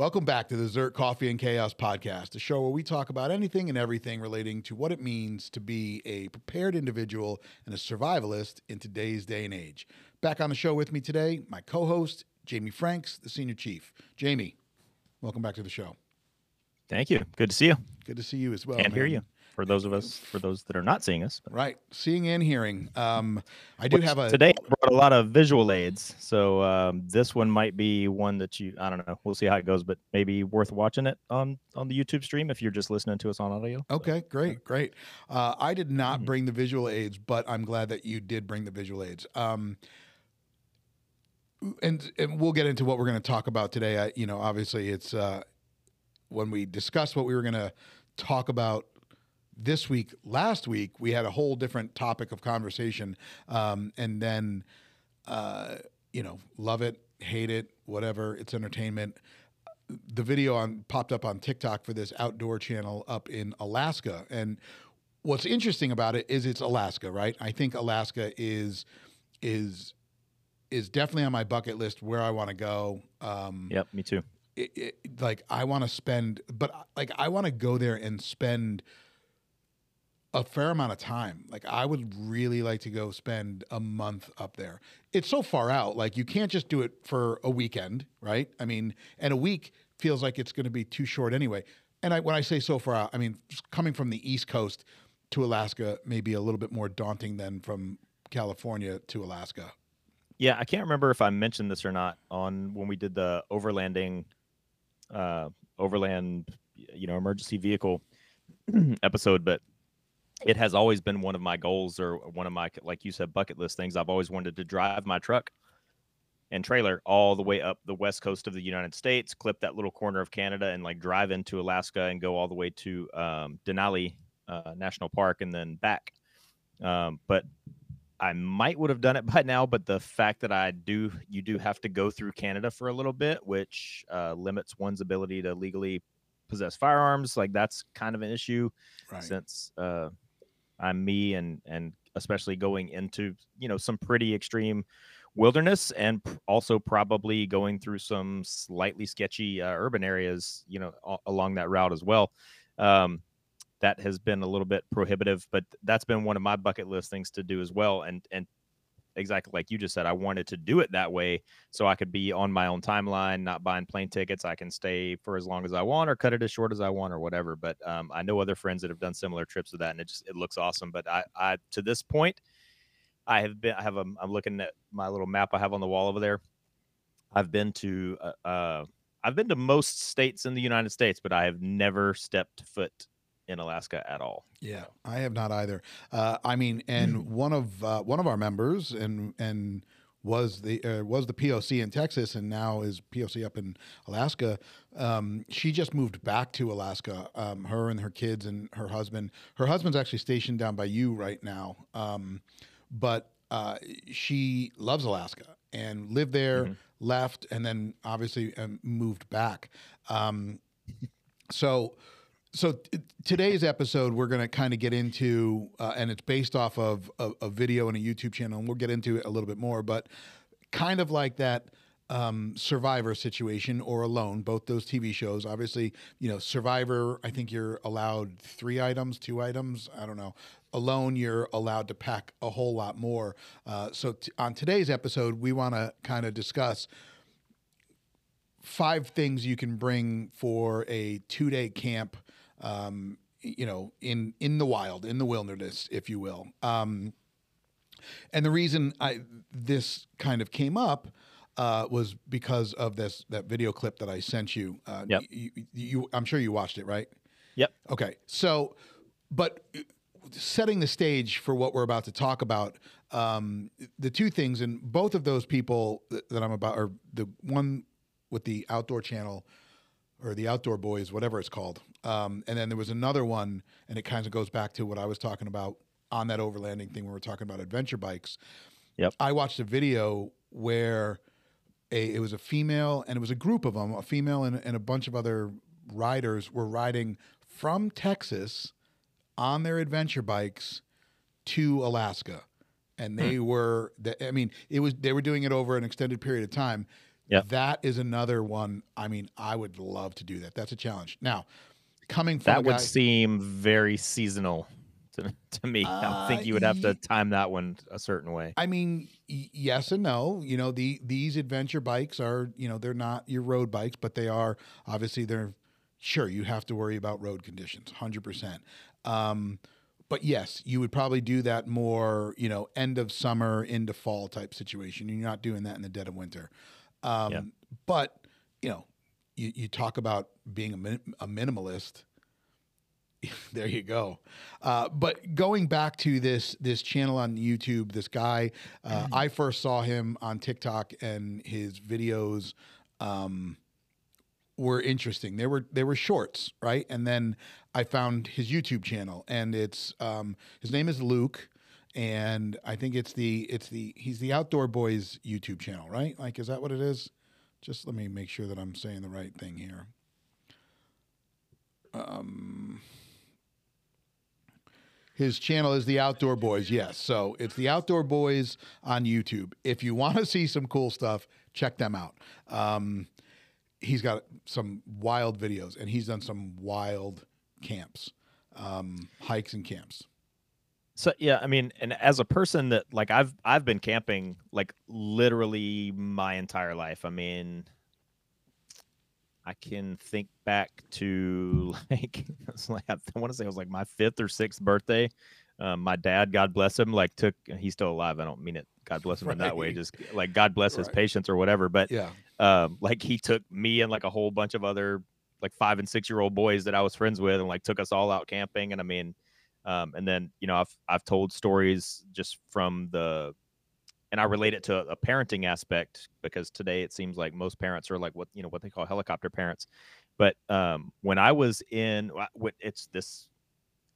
Welcome back to the Dessert Coffee and Chaos podcast, a show where we talk about anything and everything relating to what it means to be a prepared individual and a survivalist in today's day and age. Back on the show with me today, my co host, Jamie Franks, the senior chief. Jamie, welcome back to the show. Thank you. Good to see you. Good to see you as well. Can't hear you. For those of us, for those that are not seeing us, but Right, seeing and hearing. Um, I do Which have a today. I brought a lot of visual aids, so um, this one might be one that you. I don't know. We'll see how it goes, but maybe worth watching it on on the YouTube stream if you're just listening to us on audio. Okay, great, great. Uh, I did not Mhm. bring the visual aids, but I'm glad that you did bring the visual aids. Um, and and we'll get into what we're going to talk about today. I, you know, obviously, it's uh, when we discussed what we were going to talk about this week. Last week, we had a whole different topic of conversation, um, and then, uh, you know, love it, hate it, whatever. It's entertainment the video on popped up on TikTok for this outdoor channel up in Alaska. And what's interesting about it is it's Alaska, right? I think Alaska is is is definitely on my bucket list where I want to go. Um, Yep, me too. it, it, like I want to spend, but like I want to go there and spend a fair amount of time. Like I would really like to go spend a month up there. It's so far out. Like you can't just do it for a weekend, right? I mean, and a week feels like it's going to be too short anyway. And I, when I say so far out, I mean coming from the East Coast to Alaska may be a little bit more daunting than from California to Alaska. Yeah, I can't remember if I mentioned this or not on when we did the overlanding, uh, overland, you know, emergency vehicle episode, but it has always been one of my goals or one of my, like you said, bucket list things. I've always wanted to drive my truck and trailer all the way up the west coast of the United States, clip that little corner of Canada, and like drive into Alaska and go all the way to um, Denali uh, National Park and then back. Um, but I might would have done it by now, but the fact that I do, you do have to go through Canada for a little bit, which uh, limits one's ability to legally possess firearms. Like that's kind of an issue Right. since uh, I'm me and and especially going into you know some pretty extreme wilderness and also probably going through some slightly sketchy uh, urban areas you know a- along that route as well. Um, that has been a little bit prohibitive but that's been one of my bucket list things to do as well and and exactly like you just said i wanted to do it that way so i could be on my own timeline not buying plane tickets i can stay for as long as i want or cut it as short as i want or whatever but um, i know other friends that have done similar trips with that and it just it looks awesome but i i to this point i have been i have a i'm looking at my little map i have on the wall over there. I've been to uh, uh i've been to most states in the united states but i have never stepped foot in alaska at all Yeah, I have not either. Uh, I mean, and one of uh, one of our members and and was the uh, was the POC in Texas and now is POC up in Alaska. Um, she just moved back to Alaska. Um, her and her kids and her husband. Her husband's actually stationed down by you right now, um, but uh, she loves Alaska and lived there, Mhm. left, and then obviously um, moved back. Um, so so t- today's episode we're going to kind of get into uh, and it's based off of a, a video and a youtube channel and we'll get into it a little bit more but kind of like that um, survivor situation or alone both those tv shows. Obviously you know survivor i think you're allowed three items two items i don't know. Alone you're allowed to pack a whole lot more. Uh, so t- on today's episode we want to kind of discuss five things you can bring for a two day camp um, you know in in the wild in the wilderness if you will um, and the reason i this kind of came up uh, was because of this that video clip that i sent you uh, Yep. you, you i'm sure you watched it right Yep. okay so but setting the stage for what we're about to talk about um, the two things and both of those people that, that i'm about or the one with the outdoor channel or the outdoor boys whatever it's called. Um, and then there was another one and it kind of goes back to what i was talking about on that overlanding thing when we're talking about adventure bikes. Yep. i watched a video where a, it was a female and it was a group of them a female and, and a bunch of other riders were riding from texas on their adventure bikes to alaska. And they were the, i mean it was they were doing it over an extended period of time Yeah. That is another one. I mean, I would love to do that. That's a challenge. Now, coming from That would guy- seem very seasonal to, to me. I Uh, think you would have to time that one a certain way. I mean, y- yes and no. You know, the these adventure bikes are, you know, they're not your road bikes, but they are obviously they're sure you have to worry about road conditions, hundred percent. Um, but yes, you would probably do that more, you know, end of summer into fall type situation. You're not doing that in the dead of winter. Um, Yeah. But you know, you, you talk about being a, min- a minimalist. there you go. Uh, but going back to this this channel on YouTube, this guy, uh, I first saw him on TikTok, and his videos um, were interesting. They were they were shorts, right? And then I found his YouTube channel, and it's um, his name is Luke, and I think it's the it's the he's the Outdoor Boys YouTube channel, right? Like, is that what it is? Just let me make sure that I'm saying the right thing here. Um, his channel is the Outdoor Boys. Yes, so it's the Outdoor Boys on YouTube. If you want to see some cool stuff, check them out. Um, he's got some wild videos, and he's done some wild camps, um, hikes and camps. So yeah, I mean, and as a person that like I've I've been camping like literally my entire life. I mean, I can think back to like like I want to say it was like my fifth or sixth birthday. Um, my dad, God bless him, like took he's still alive. I don't mean it, God bless him in that way. Just like God bless his Right. patience or whatever. But Yeah, um, like he took me and like a whole bunch of other like five and six year old boys that I was friends with and like took us all out camping. And I mean, um, and then you know I've I've told stories just from the, and I relate it to a parenting aspect because today it seems like most parents are like what you know what they call helicopter parents. But um, when I was in, it's this,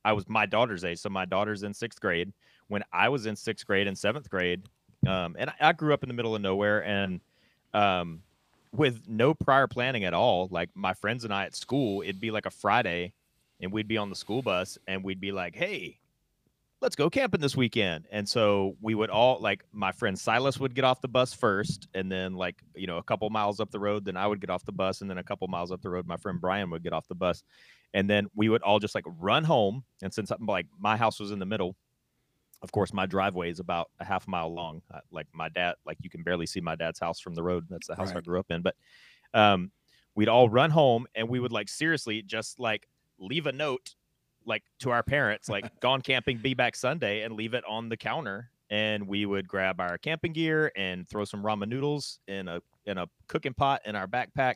I was my daughter's age, so my daughter's in sixth grade. When I was in sixth grade and seventh grade, um, and I, I grew up in the middle of nowhere, and um, with no prior planning at all. Like my friends and I at school, it'd be like a Friday, and we'd be on the school bus, and we'd be like, "Hey, let's go camping this weekend." And so we would all like my friend Silas would get off the bus first, and then like you know a couple miles up the road, then I would get off the bus, and then a couple miles up the road, my friend Brian would get off the bus, and then we would all just like run home. And since like my house was in the middle. Of course, my driveway is about a half mile long. Uh, like my dad, like you can barely see my dad's house from the road. That's the house I grew up in. But um, we'd all run home and we would like seriously just like leave a note like to our parents like gone camping be back sunday and leave it on the counter. And we would grab our camping gear and throw some ramen noodles in a in a cooking pot in our backpack.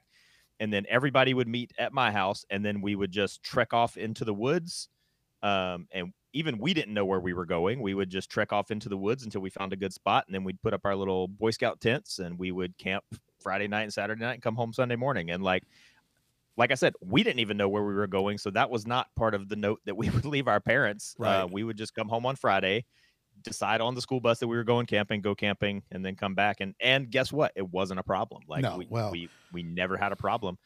And then everybody would meet at my house and then we would just trek off into the woods. Um, and even we didn't know where we were going. We would just trek off into the woods until we found a good spot and then we'd put up our little boy scout tents and we would camp friday night and saturday night and come home sunday morning. And like like I said, we didn't even know where we were going, so that was not part of the note that we would leave our parents. Uh, we would just come home on Friday, decide on the school bus that we were going camping, go camping, and then come back. And and guess what? It wasn't a problem. Like No, we, well- we we never had a problem.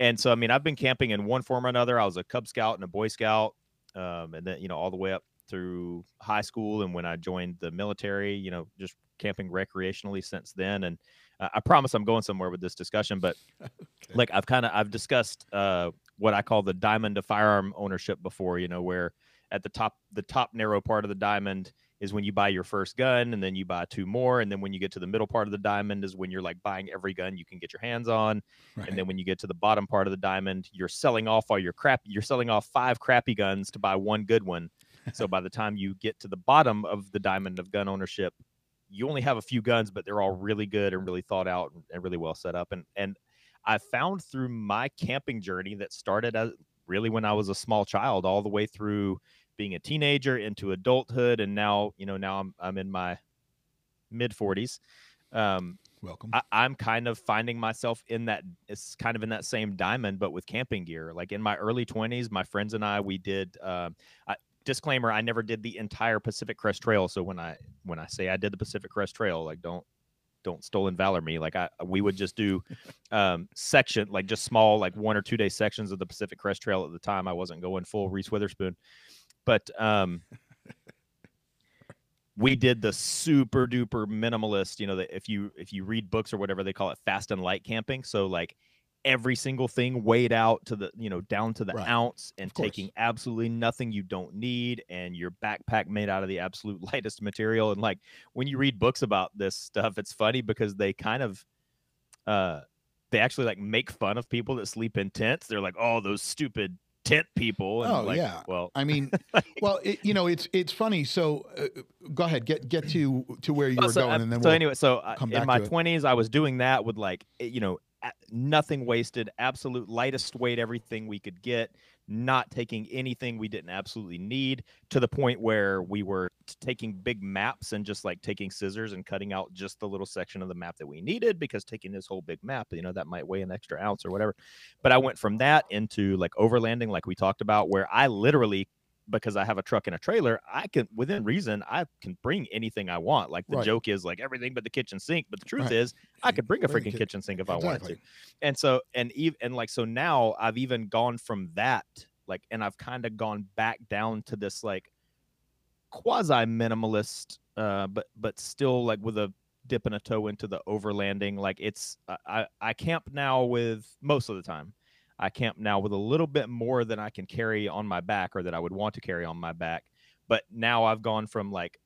And so I mean, I've been camping in one form or another. I was a Cub Scout and a Boy Scout, um, and then you know all the way up through high school, and when I joined the military, you know, just camping recreationally since then. And uh, I promise I'm going somewhere with this discussion, but like I've kind of I've discussed uh, what I call the diamond of firearm ownership before. You know, where at the top the top narrow part of the diamond is when you buy your first gun, and then you buy two more, and then when you get to the middle part of the diamond is when you're like buying every gun you can get your hands on, right. and then when you get to the bottom part of the diamond, you're selling off all your crap. You're selling off five crappy guns to buy one good one. So by the time you get to the bottom of the diamond of gun ownership, you only have a few guns, but they're all really good and really thought out and- really well set up. And and I found through my camping journey that started as really when I was a small child, all the way through being a teenager into adulthood, and now you know now I'm I'm in my mid 40s. Um, Welcome. I, I'm kind of finding myself in that it's kind of in that same diamond, but with camping gear. Like in my early 20s, my friends and I we did. Um, I, disclaimer: I never did the entire Pacific Crest Trail. So when I when I say I did the Pacific Crest Trail, like don't don't stolen valor me. Like I we would just do um, section like just small like one or two day sections of the Pacific Crest Trail at the time. I wasn't going full Reese Witherspoon, but um, we did the super duper minimalist. You know, that if you if you read books or whatever, they call it fast and light camping. So like every single thing weighed out to the you know down to the Right. ounce and taking absolutely nothing you don't need and your backpack made out of the absolute lightest material and like when you read books about this stuff it's funny because they kind of uh they actually like make fun of people that sleep in tents they're like oh those stupid tent people and Oh, like, yeah. well I mean, well, it, you know, it's it's funny. So uh, go ahead, get get to to where you were so, going, uh, and then so we'll, anyway, so uh, in my to it. twenties, I was doing that with like eh, you know nothing wasted, absolute lightest weight, everything we could get, not taking anything we didn't absolutely need, to the point where we were taking big maps and just like taking scissors and cutting out just the little section of the map that we needed because taking this whole big map, you know, that might weigh an extra ounce or whatever. But I went from that into like overlanding, like we talked about, where I literally because I have a truck and a trailer, I can within reason I can bring anything I want. Like the Right. joke is like everything but the kitchen sink, but the truth Right. is I could bring a freaking ki- kitchen sink if I wanted to. And so and even and like so now I've even gone from that like and I've kind of gone back down to this like quasi minimalist uh but but still like with a dipping a toe into the overlanding like it's I I camp now with most of the time I camp now with a little bit more than I can carry on my back or that I would want to carry on my back. But now I've gone from like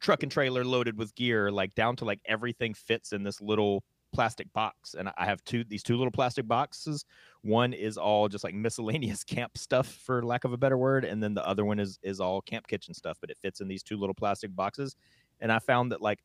truck and trailer loaded with gear, like down to like everything fits in this little plastic box. And I have two these two little plastic boxes. One is all just like miscellaneous camp stuff for lack of a better word, and then the other one is is all camp kitchen stuff, but it fits in these two little plastic boxes. And I found that like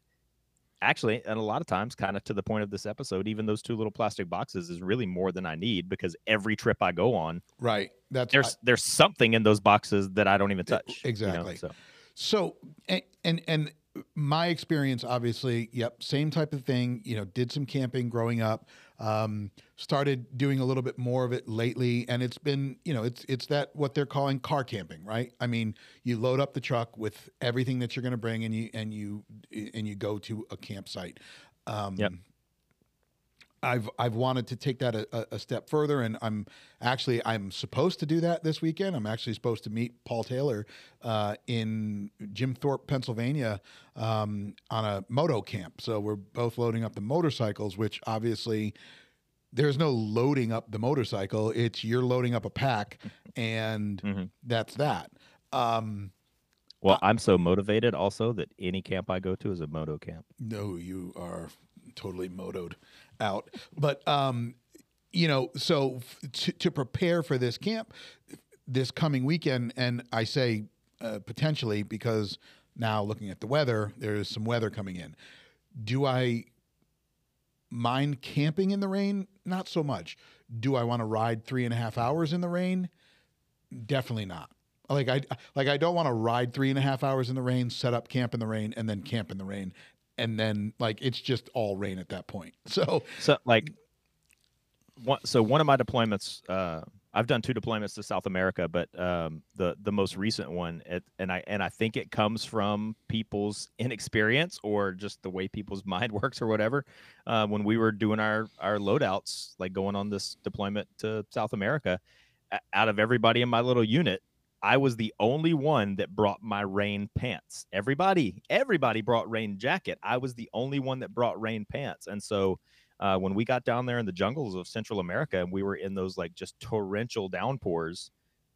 actually and a lot of times kind of to the point of this episode even those two little plastic boxes is really more than i need because every trip i go on right. That's there's there's something in those boxes that i don't even touch you know, exactly. so So and, and and my experience, obviously, yep, same type of thing. You know, did some camping growing up. Um, started doing a little bit more of it lately, and it's been, you know, it's it's that what they're calling car camping, right? I mean, you load up the truck with everything that you're going to bring, and you and you and you go to a campsite. Um, Yep. I've I've wanted to take that a, a- step further, and I'm actually I'm supposed to do that this weekend. I'm actually supposed to meet Paul Taylor uh, in Jim Thorpe, Pennsylvania, um, on a moto camp. So we're both loading up the motorcycles, which obviously there's no loading up the motorcycle. It's you're loading up a pack, and Mhm. that's that. Um, well i'm so motivated also that any camp i go to is a moto camp No, you are totally motoed out. But um, you know, so to, to prepare for this camp this coming weekend, and I say uh, potentially because now looking at the weather, there is some weather coming in. Do I mind camping in the rain? Not so much. Do I want to ride three and a half hours in the rain? Definitely not. Like I like I don't want to ride three and a half hours in the rain, set up camp in the rain, and then camp in the rain, and then like it's just all rain at that point. So so like one so one of my deployments uh i've done two deployments to south america but um the the most recent one and i and i think it comes from people's inexperience or just the way people's mind works or whatever uh when we were doing our our loadouts like going on this deployment to south america out of everybody in my little unit I was the only one that brought my rain pants. Everybody, everybody brought rain jacket. I was the only one that brought rain pants. And so uh, when we got down there in the jungles of Central America and we were in those like just torrential downpours,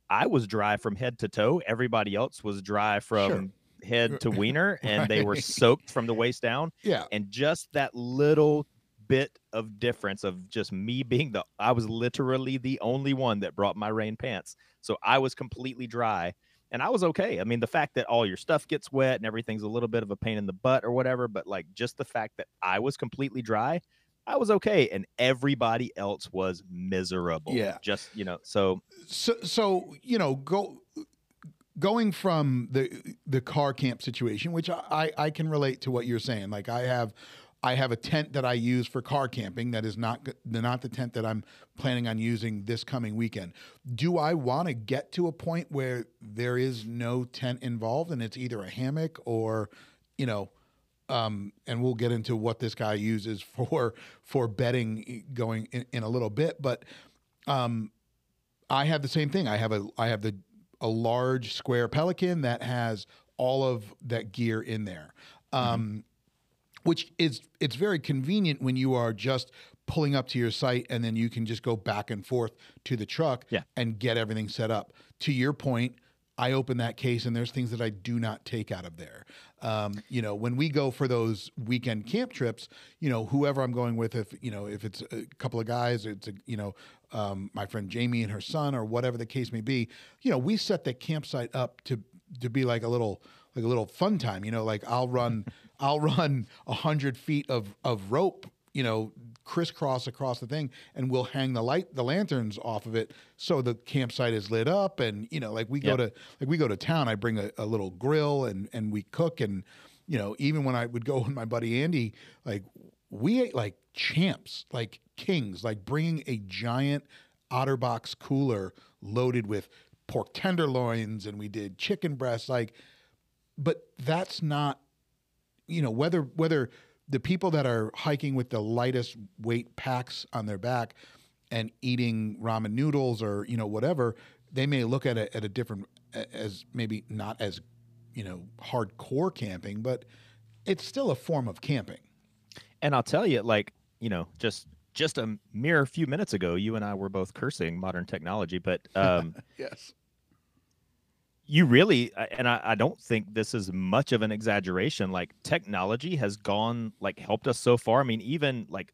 I was dry from head to toe. Everybody else was dry from head to wiener, and they were soaked from the waist down. yeah, And just that little bit of difference of just me being the I was literally the only one that brought my rain pants. So I was completely dry and I was okay. I mean, the fact that all your stuff gets wet and everything's a little bit of a pain in the butt or whatever, but like just the fact that I was completely dry, I was okay. And everybody else was miserable. Yeah. Just, you know, so so so you know go going from the the car camp situation which I, I can relate to what you're saying like i have i have a tent that i use for car camping that is not not the tent that i'm planning on using this coming weekend do i want to get to a point where there is no tent involved and it's either a hammock or you know um, and we'll get into what this guy uses for for bedding going in, in a little bit but um, I have the same thing. I have a I have the a large square pelican that has all of that gear in there. Um, which is it's very convenient when you are just pulling up to your site and then you can just go back and forth to the truck Yeah. and get everything set up. To your point, I open that case and there's things that I do not take out of there. Um, you know, when we go for those weekend camp trips, you know, whoever I'm going with, if you know, if it's a couple of guys, it's a you know, um, my friend Jamie and her son, or whatever the case may be, you know, we set the campsite up to to be like a little like a little fun time. You know, like I'll run I'll run a hundred feet of of rope, you know, crisscross across the thing, and we'll hang the light the lanterns off of it so the campsite is lit up. And you know, like we go to like we go to town, I bring a, a little grill and and we cook and you know, even when I would go with my buddy Andy, like we ate like champs, like kings, like bringing a giant OtterBox cooler loaded with pork tenderloins and we did chicken breasts, like. But that's not, you know, whether whether the people that are hiking with the lightest weight packs on their back and eating ramen noodles or you know whatever, they may look at it at a different as maybe not as you know hardcore camping, but it's still a form of camping. And I'll tell you, like, you know, just just a mere few minutes ago, you and I were both cursing modern technology, but um, Yes. You really, and I, I don't think this is much of an exaggeration. Like, technology has gone, like, helped us so far. I mean, even like,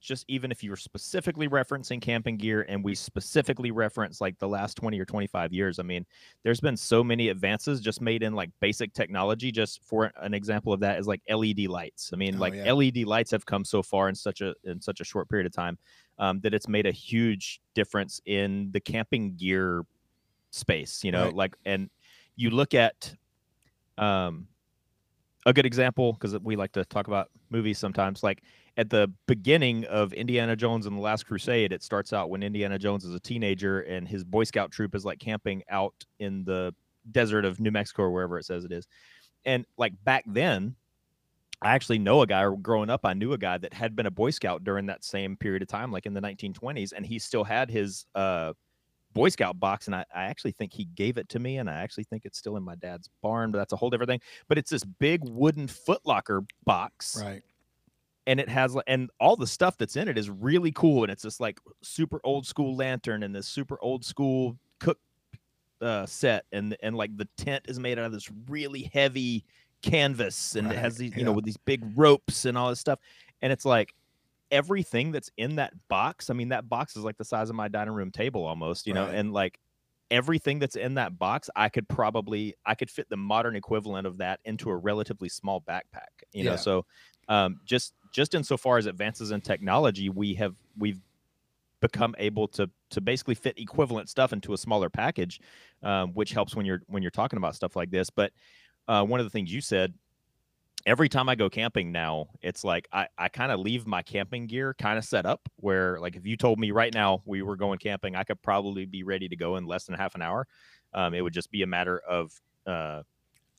just even if you're specifically referencing camping gear and we specifically reference like the last 20 or 25 years i mean there's been so many advances just made in like basic technology just for an example of that is like led lights i mean Oh, like yeah. led lights have come so far in such a in such a short period of time um, that it's made a huge difference in the camping gear space you know Right. like and you look at um a good example because we like to talk about movies sometimes like at the beginning of Indiana Jones and the Last Crusade, it starts out when Indiana Jones is a teenager and his Boy Scout troop is like camping out in the desert of New Mexico or wherever it says it is. And like back then, I actually know a guy or growing up, I knew a guy that had been a Boy Scout during that same period of time, like in the 1920s, and he still had his uh Boy Scout box, and I, I actually think he gave it to me, and I actually think it's still in my dad's barn, but that's a whole different thing. But it's this big wooden footlocker box Right. and it has and all the stuff that's in it is really cool and it's this like super old school lantern and this super old school cook uh set and and like the tent is made out of this really heavy canvas and it has these you know with these big ropes and all this stuff and it's like everything that's in that box i mean that box is like the size of my dining room table almost you know, and like everything that's in that box i could probably i could fit the modern equivalent of that into a relatively small backpack you know so um, just just insofar as advances in technology we have we've become able to to basically fit equivalent stuff into a smaller package um, which helps when you're when you're talking about stuff like this but uh, one of the things you said every time I go camping now, it's like I, I kind of leave my camping gear kind of set up where like if you told me right now we were going camping, I could probably be ready to go in less than half an hour. Um, it would just be a matter of uh,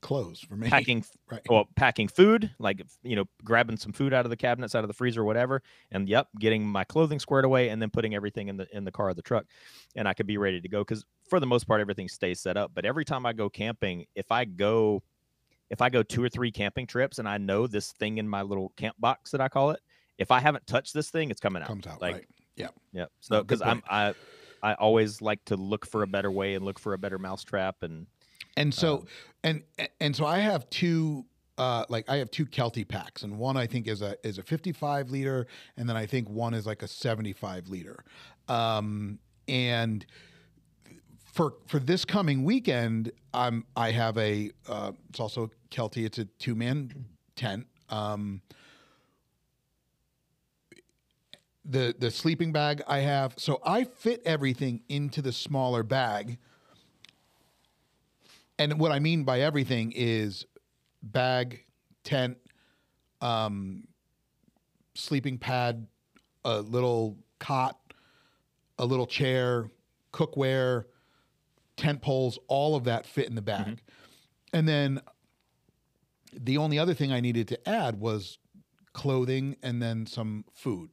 Clothes for me. packing Right. well packing food like you know grabbing some food out of the cabinets out of the freezer whatever and yep getting my clothing squared away and then putting everything in the in the car or the truck and i could be ready to go because for the most part everything stays set up but every time i go camping if i go if i go two or three camping trips and i know this thing in my little camp box that i call it if i haven't touched this thing it's coming out Comes out like right. Yeah. yeah so because i'm i i always like to look for a better way and look for a better mousetrap and And so Um, and and so I have two uh like I have two Kelty packs and one I think is a is a 55 liter and then I think one is like a 75 liter. Um and for for this coming weekend I'm I have a uh it's also Kelty it's a two man tent. Um the the sleeping bag I have so I fit everything into the smaller bag and what I mean by everything is bag, tent, um, sleeping pad, a little cot, a little chair, cookware, tent poles, all of that fit in the bag. And then the only other thing I needed to add was clothing and then some food.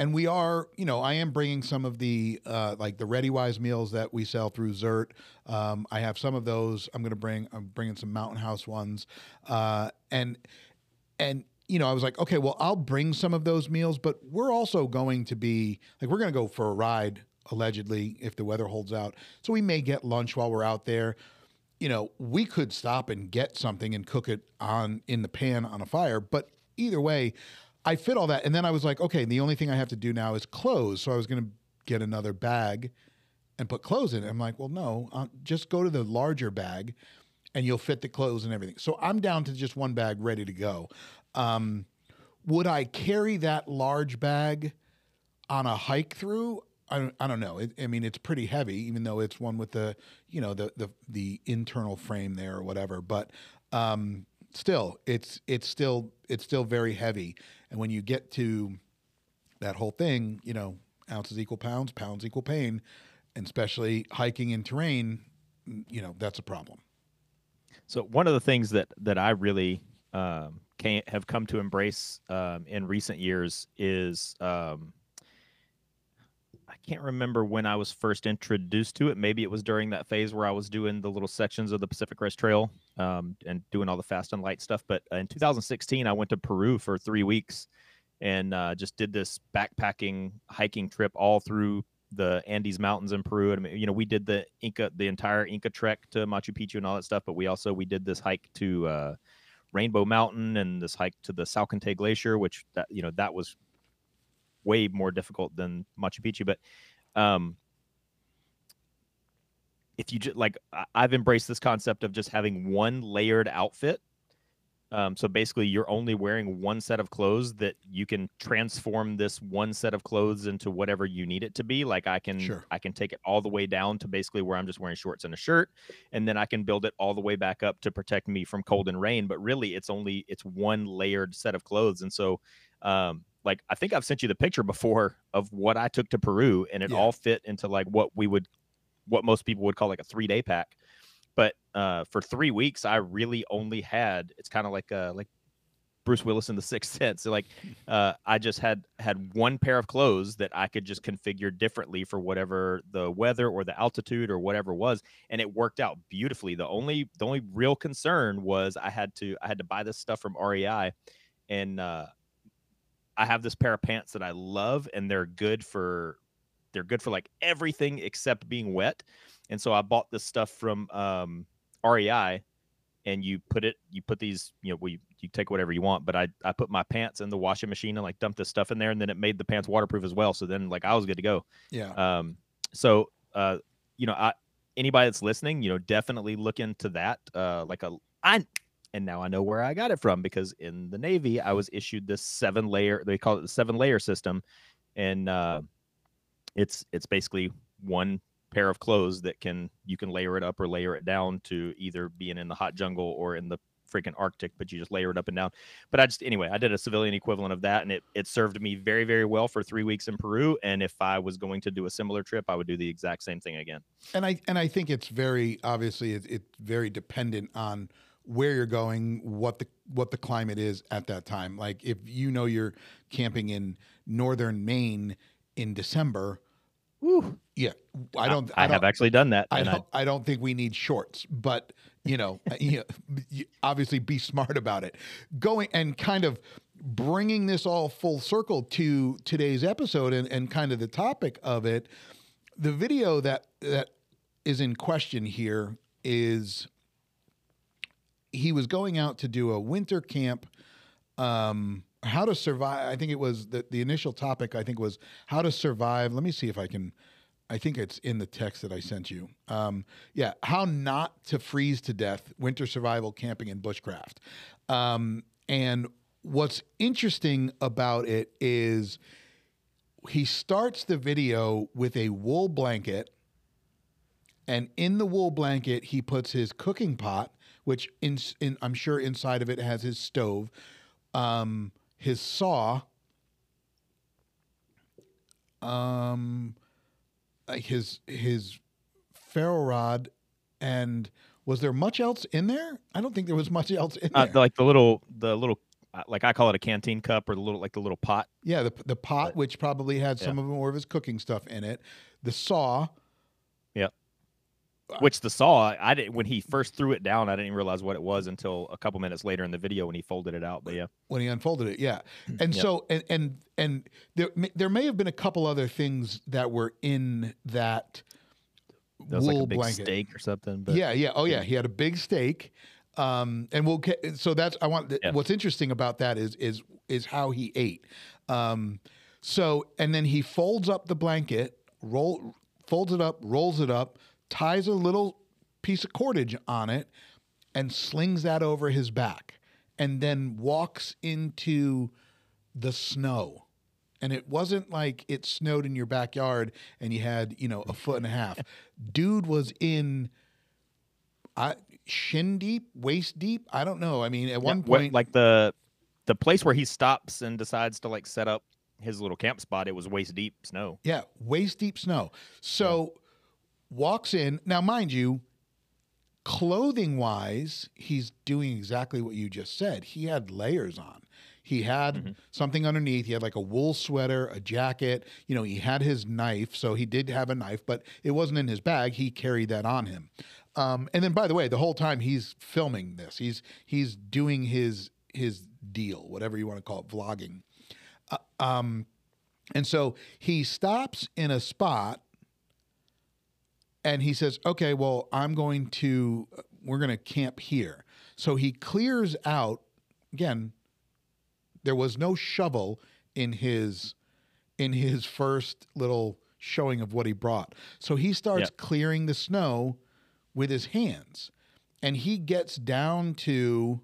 and we are, you know, I am bringing some of the uh, like the Ready Wise meals that we sell through Zert. Um, I have some of those. I'm going to bring. I'm bringing some Mountain House ones, uh, and and you know, I was like, okay, well, I'll bring some of those meals, but we're also going to be like, we're going to go for a ride allegedly if the weather holds out. So we may get lunch while we're out there. You know, we could stop and get something and cook it on in the pan on a fire, but either way, I fit all that. And then I was like, okay, the only thing I have to do now is clothes. So I was going to get another bag and put clothes in it. I'm like, well, no, uh, just go to the larger bag and you'll fit the clothes and everything. So I'm down to just one bag ready to go. Um, would I carry that large bag on a hike through? I don't, I don't know. It, I mean, it's pretty heavy, even though it's one with the, you know, the the the internal frame there or whatever. But um, still, it's it's still it's still very heavy. And when you get to that whole thing, you know, ounces equal pounds, pounds equal pain, and especially hiking in terrain, you know, that's a problem. So one of the things that that I really um, can have come to embrace um, in recent years is um, can't remember when I was first introduced to it. Maybe it was during that phase where I was doing the little sections of the Pacific Crest Trail um, and doing all the fast and light stuff. But in 2016, I went to Peru for three weeks and uh, just did this backpacking hiking trip all through the Andes Mountains in Peru. And you know, we did the Inca, the entire Inca trek to Machu Picchu and all that stuff. But we also we did this hike to uh, Rainbow Mountain and this hike to the Salcantay Glacier, which that you know that was way more difficult than Machu Picchu. But um, if you just like, I've embraced this concept of just having one layered outfit um, so basically, you're only wearing one set of clothes that you can transform this one set of clothes into whatever you need it to be. Like I can, Sure. I can take it all the way down to basically where I'm just wearing shorts and a shirt, and then I can build it all the way back up to protect me from cold and rain. But really, it's only it's one layered set of clothes, and so. Um, like I think I've sent you the picture before of what I took to Peru, and it Yeah. all fit into like what we would, what most people would call like a three day pack. But uh, for three weeks i really only had it's kind of like uh, like bruce willis in the sixth sense. So like uh, i just had had one pair of clothes that i could just configure differently for whatever the weather or the altitude or whatever was and it worked out beautifully. The only the only real concern was i had to i had to buy this stuff from rei and uh, i have this pair of pants that i love and they're good for they're good for like everything except being wet and so I bought this stuff from um, REI, and you put it, you put these, you know, well, you, you take whatever you want, but I I put my pants in the washing machine and like dumped this stuff in there, and then it made the pants waterproof as well. So then like I was good to go. Yeah. Um, so uh, you know, I anybody that's listening, you know, definitely look into that. Uh, like a I and now I know where I got it from because in the Navy I was issued this seven layer. They call it the seven layer system, and uh, it's it's basically one pair of clothes that can you can layer it up or layer it down to either being in the hot jungle or in the freaking arctic but you just layer it up and down but i just anyway i did a civilian equivalent of that and it, it served me very very well for three weeks in peru and if i was going to do a similar trip i would do the exact same thing again and I and I think it's very obviously it's, it's very dependent on where you're going, what the what the climate is at that time. Like if you know you're camping in northern Maine in December, yeah, I don't. i, don't, have actually done that I don't. I don't think we need shorts, but you know, you know, obviously be smart about it. Going and kind of bringing this all full circle to today's episode and, and kind of the topic of it. The video that that is in question here is he was going out to do a winter camp. Um, how to survive? I think it was the, the initial topic. I think was how to survive. Let me see if I can. I think it's in the text that I sent you. Um, yeah, how not to freeze to death: winter survival, camping, and bushcraft. Um, and what's interesting about it is he starts the video with a wool blanket, and in the wool blanket he puts his cooking pot, which in, in I'm sure inside of it has his stove, um, his saw, um, like his his ferro rod, and was there much else in there? I don't think there was much else in uh, there. like the little the little uh, like I call it a canteen cup or the little like the little pot. Yeah, the the pot, But- which probably had some of more of his cooking stuff in it. The saw, Which the saw, I didn't when he first threw it down, I didn't even realize what it was until a couple minutes later in the video when he folded it out. But yeah, when he unfolded it yeah and Yep. so and and and there may- there may have been a couple other things that were in that that wool like blanket steak or something. But yeah yeah oh yeah he had a big steak um and we'll get so that's i want Yeah. what's interesting about that is is is how he ate um so and then he folds up the blanket roll folds it up rolls it up ties a little piece of cordage on it and slings that over his back and then walks into the snow. And it wasn't like it snowed in your backyard and you had, you know, a foot and a half. Dude was in I shin deep, waist deep. I don't know. I mean, at one point, like the the place where he stops and decides to like set up his little camp spot, it was waist deep snow. yeah, waist deep snow. So walks in. Now, mind you, clothing wise, he's doing exactly what you just said. He had layers on. He had Mm-hmm. something underneath. He had like a wool sweater, a jacket. You know, he had his knife. So he did have a knife, but it wasn't in his bag. He carried that on him. Um, and then, by the way, the whole time he's filming this, he's he's doing his his deal, whatever you want to call it, vlogging. Uh, um, and so he stops in a spot and he says, okay, well, I'm going to, we're going to camp here. So he clears out, again, there was no shovel in his in his first little showing of what he brought. So he starts Yep. clearing the snow with his hands. And he gets down to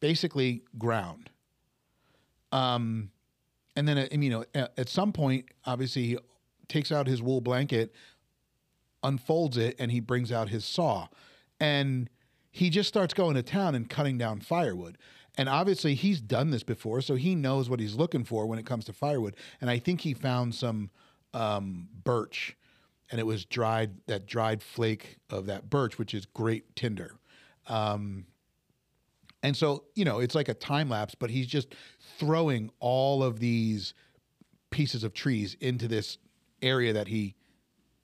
basically ground. Um and then uh, you know at, at some point obviously he takes out his wool blanket unfolds it and he brings out his saw. And he just starts going to town and cutting down firewood. And obviously he's done this before so he knows what he's looking for when it comes to firewood. And i think he found some um, birch and it was dried that dried flake of that birch which is great tinder. Um, and so you know it's like a time lapse but he's just throwing all of these pieces of trees into this area that he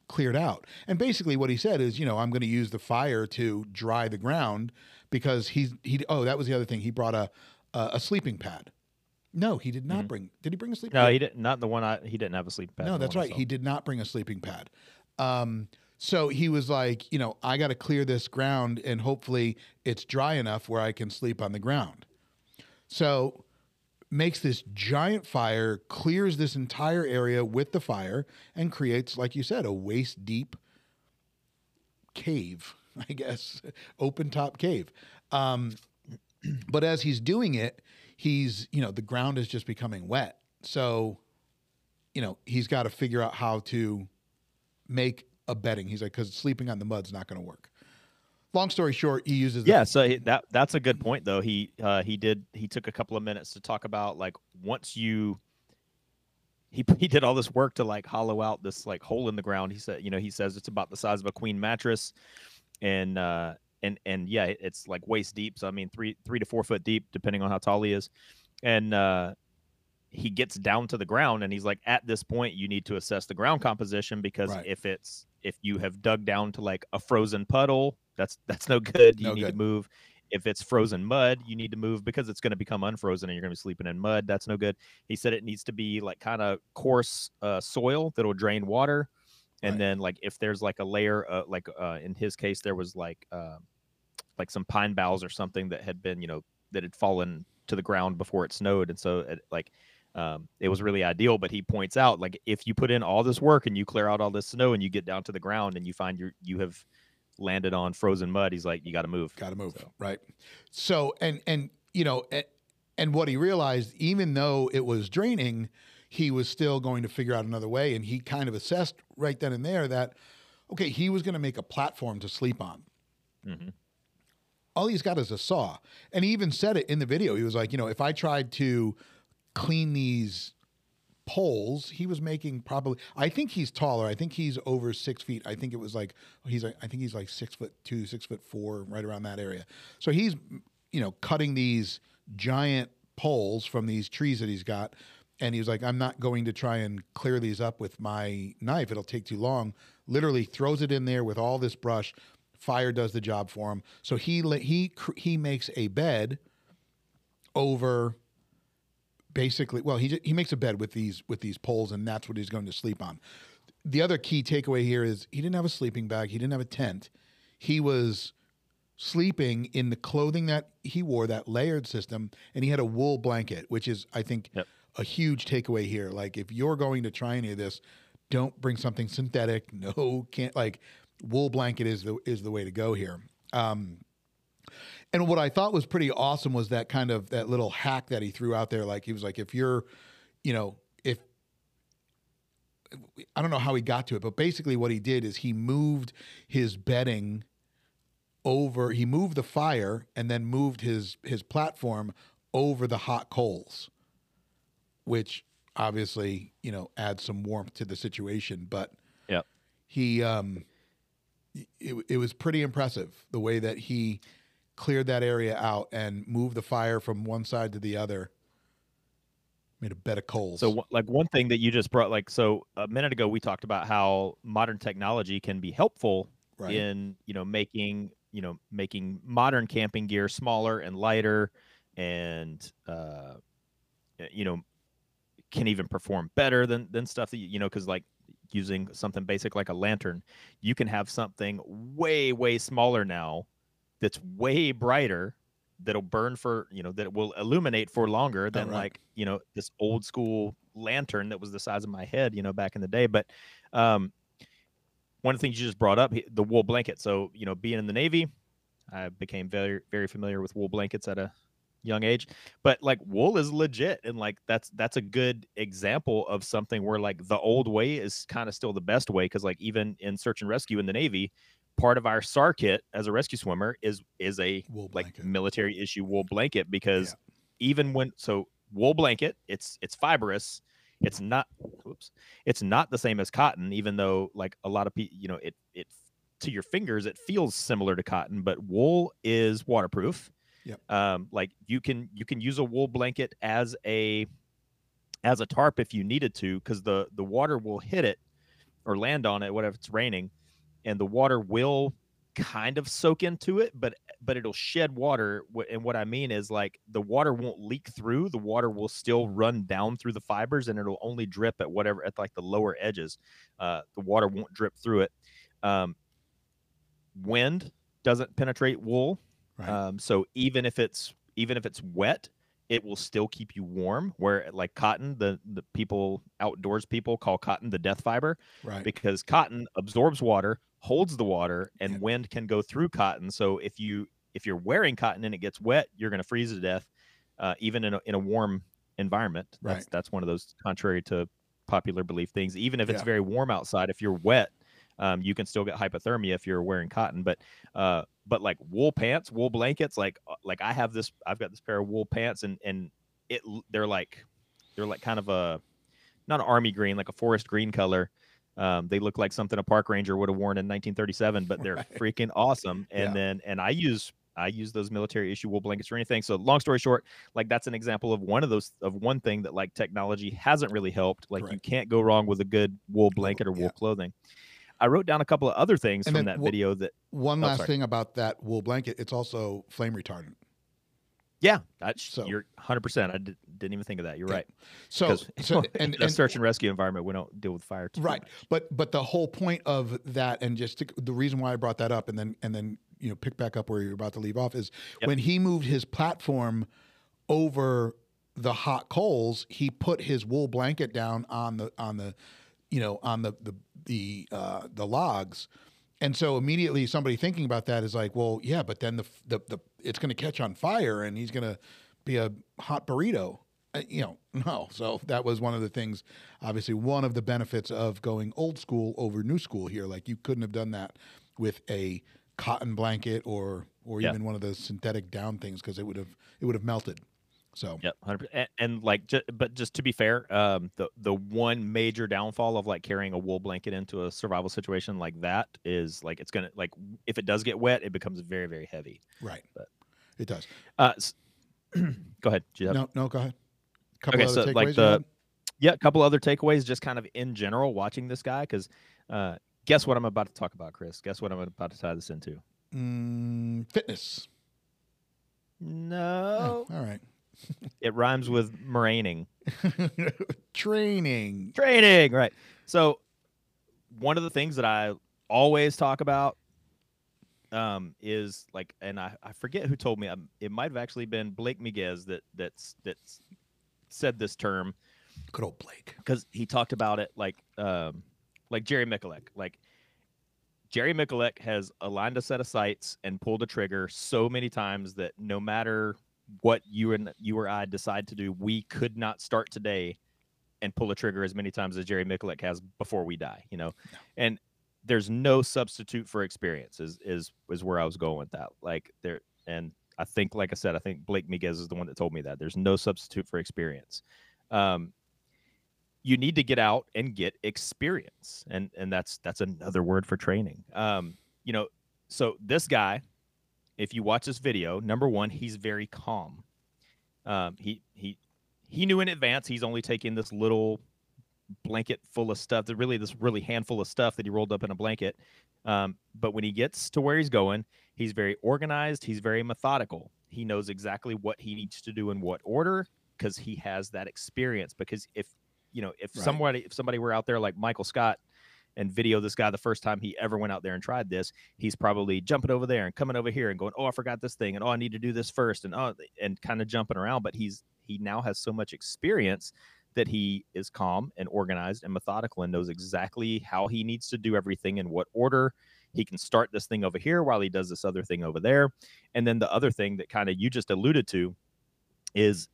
cleared out. And basically what he said is, you know, I'm going to use the fire to dry the ground because he's he oh, that was the other thing. He brought a a, a sleeping pad. No, he did not bring. Did he bring a sleeping Mm-hmm. No, pad? he didn't. Not the one I. He didn't have a sleep pad. No, that's right. He did not bring a sleeping pad. Um, so he was like, you know, I got to clear this ground and hopefully it's dry enough where I can sleep on the ground. So makes this giant fire, clears this entire area with the fire, and creates, like you said, a waist deep cave, I guess, open top cave. Um, but as he's doing it, he's, you know, the ground is just becoming wet. So, you know, he's got to figure out how to make a bedding. He's like, because sleeping on the mud's not going to work. Long story short, he uses the- Yeah, so he, that that's a good point though. He uh, he did he took a couple of minutes to talk about like once you he he did all this work to like hollow out this like hole in the ground. He said, you know, he says it's about the size of a queen mattress, and uh and and yeah, it's like waist deep. So I mean, three three to four foot deep, depending on how tall he is, and uh he gets down to the ground and he's like at this point you need to assess the ground composition because Right. if it's if you have dug down to like a frozen puddle that's that's no good. You No need good. to move. If it's frozen mud you need to move because it's going to become unfrozen and you're going to be sleeping in mud. That's no good. He said it needs to be like kind of coarse uh, soil that'll drain water. And Right. then like if there's like a layer uh, like uh, in his case there was like uh, like some pine boughs or something that had been you know that had fallen to the ground before it snowed. And so it, like um, it was really ideal but he points out like if you put in all this work and you clear out all this snow and you get down to the ground and you find you you have landed on frozen mud he's like you got to move Got to move, So- right? So and and you know, and, and what he realized, even though it was draining, he was still going to figure out another way, and he kind of assessed right then and there that okay, he was going to make a platform to sleep on. Mhm. All he's got is a saw, and he even said it in the video. He was like, you know, if I tried to clean these poles he was making probably i think he's taller i think he's over six feet i think it was like he's i think he's like six foot two six foot four right around that area so he's you know cutting these giant poles from these trees that he's got. And he was like, I'm not going to try and clear these up with my knife. It'll take too long. Literally throws it in there with all this brush. Fire does the job for him. So he he he makes a bed over basically well he he makes a bed with these with these poles and that's what he's going to sleep on. The other key takeaway here is he didn't have a sleeping bag, he didn't have a tent. He was sleeping in the clothing that he wore, that layered system, and he had a wool blanket, which is I think Yep. a huge takeaway here. Like if you're going to try any of this, don't bring something synthetic. No, can't like wool blanket is the is the way to go here. Um, and what I thought was pretty awesome was that kind of that little hack that he threw out there. Like he was like, if you're, you know, if I don't know how he got to it, but basically what he did is he moved his bedding over. He moved the fire and then moved his his platform over the hot coals, which obviously you know adds some warmth to the situation. But yeah, he um, it, it was pretty impressive the way that he cleared that area out and moved the fire from one side to the other. Made a bed of coals. So, like one thing that you just brought, like, so a minute ago we talked about how modern technology can be helpful right, in, you know, making, you know, making modern camping gear smaller and lighter, and, uh, you know, can even perform better than than stuff that you, you know, because like using something basic like a lantern, you can have something way way smaller now, that's way brighter that'll burn for you know that will illuminate for longer than right. like you know this old school lantern that was the size of my head you know back in the day. But um one of the things you just brought up the wool blanket. So you know being in the navy i became very very familiar with wool blankets at a young age. But like wool is legit and like that's that's a good example of something where like the old way is kind of still the best way because like even in search and rescue in the navy part of our SAR kit as a rescue swimmer is is a wool like military issue wool blanket because even when so wool blanket it's it's fibrous. It's not whoops it's not the same as cotton even though like a lot of people you know it it to your fingers it feels similar to cotton but wool is waterproof. Yep. um like you can you can use a wool blanket as a as a tarp if you needed to because the the water will hit it or land on it whatever it's raining and the water will kind of soak into it but but it'll shed water and what i mean is like the water won't leak through the water will still run down through the fibers and it'll only drip at whatever at like the lower edges uh, the water won't drip through it um, wind doesn't penetrate wool Right. um, so even if it's even if it's wet it will still keep you warm where like cotton the the people outdoors people call cotton the death fiber right. because cotton absorbs water, holds the water, and Yeah. wind can go through cotton. So if you if you're wearing cotton and it gets wet, you're going to freeze to death, uh, even in a in a warm environment. That's Right. that's one of those contrary to popular belief things. Even if it's Yeah. very warm outside, if you're wet, um, you can still get hypothermia if you're wearing cotton. But uh, but like wool pants, wool blankets, like uh, like I have this, I've got this pair of wool pants, and and it they're like they're like kind of a not an army green, like a forest green color. Um, they look like something a park ranger would have worn in 1937, but they're Right. freaking awesome. And Yeah. then, and I use I use those military issue wool blankets or anything. So, long story short, like that's an example of one of those of one thing that like technology hasn't really helped. Like you can't go wrong with a good wool blanket or wool yeah. clothing. I wrote down a couple of other things And from that wha- video that One Oh, last sorry. thing about that wool blanket, it's also flame retardant. Yeah, that's So- you're 100. percent I did, didn't even think of that. You're Yeah. right. So, so in and, a and search and rescue environment, we don't deal with fire. Too right, much. but but the whole point of that, and just to, the reason why I brought that up, and then and then you know pick back up where you're about to leave off is Yep. when he moved his platform over the hot coals, he put his wool blanket down on the on the you know on the the the uh, the logs. And so immediately somebody thinking about that is like, well, yeah, but then the the, the it's going to catch on fire and he's going to be a hot burrito. Uh, you know, no. So that was one of the things, obviously, one of the benefits of going old school over new school here. Like you couldn't have done that with a cotton blanket or or Yeah. even one of those synthetic down things because it would have it would have melted. So Yep, hundred percent. And like, ju- but just to be fair, um, the the one major downfall of like carrying a wool blanket into a survival situation like that is like it's gonna like if it does get wet, it becomes very very heavy. right, But- it does. Uh, s- go ahead. No, no, go ahead. Couple Okay, so, takeaways like the- yeah, a couple other takeaways, just kind of in general, watching this guy, because uh, guess what I'm about to talk about, Chris? Guess what I'm about to tie this into? Mm, fitness. No, Oh, all right. it rhymes with maraining. Training. Training, right? So, one of the things that I always talk about um, is like, and I, I forget who told me. Um, it might have actually been Blake Miguez that that's that's said this term Good old Blake. because he talked about it like um, like Jerry Miculek. Like Jerry Miculek has aligned a set of sights and pulled a trigger so many times that no matter what you and you or I decide to do, we could not start today and pull a trigger as many times as Jerry Miculek has before we die. You know, and there's no substitute for experience. Is is is where I was going with that. Like there, and I think, like I said, I think Blake Miguez is the one that told me that there's no substitute for experience. Um, you need to get out and get experience and and that's that's another word for training um you know so this guy if you watch this video number one he's very calm um he he he knew in advance he's only taking this little blanket full of stuff that really this really handful of stuff that he rolled up in a blanket. Um, but when he gets to where he's going he's very organized he's very methodical. He knows exactly what he needs to do in what order because he has that experience. Because if you know if Right. somebody if somebody were out there like michael scott and video this guy the first time he ever went out there and tried this he's probably jumping over there and coming over here and going oh i forgot this thing and oh i need to do this first and oh and kind of jumping around. But he's he now has so much experience that he is calm and organized and methodical and knows exactly how he needs to do everything in what order. He can start this thing over here while he does this other thing over there. And then the other thing that kind of you just alluded to is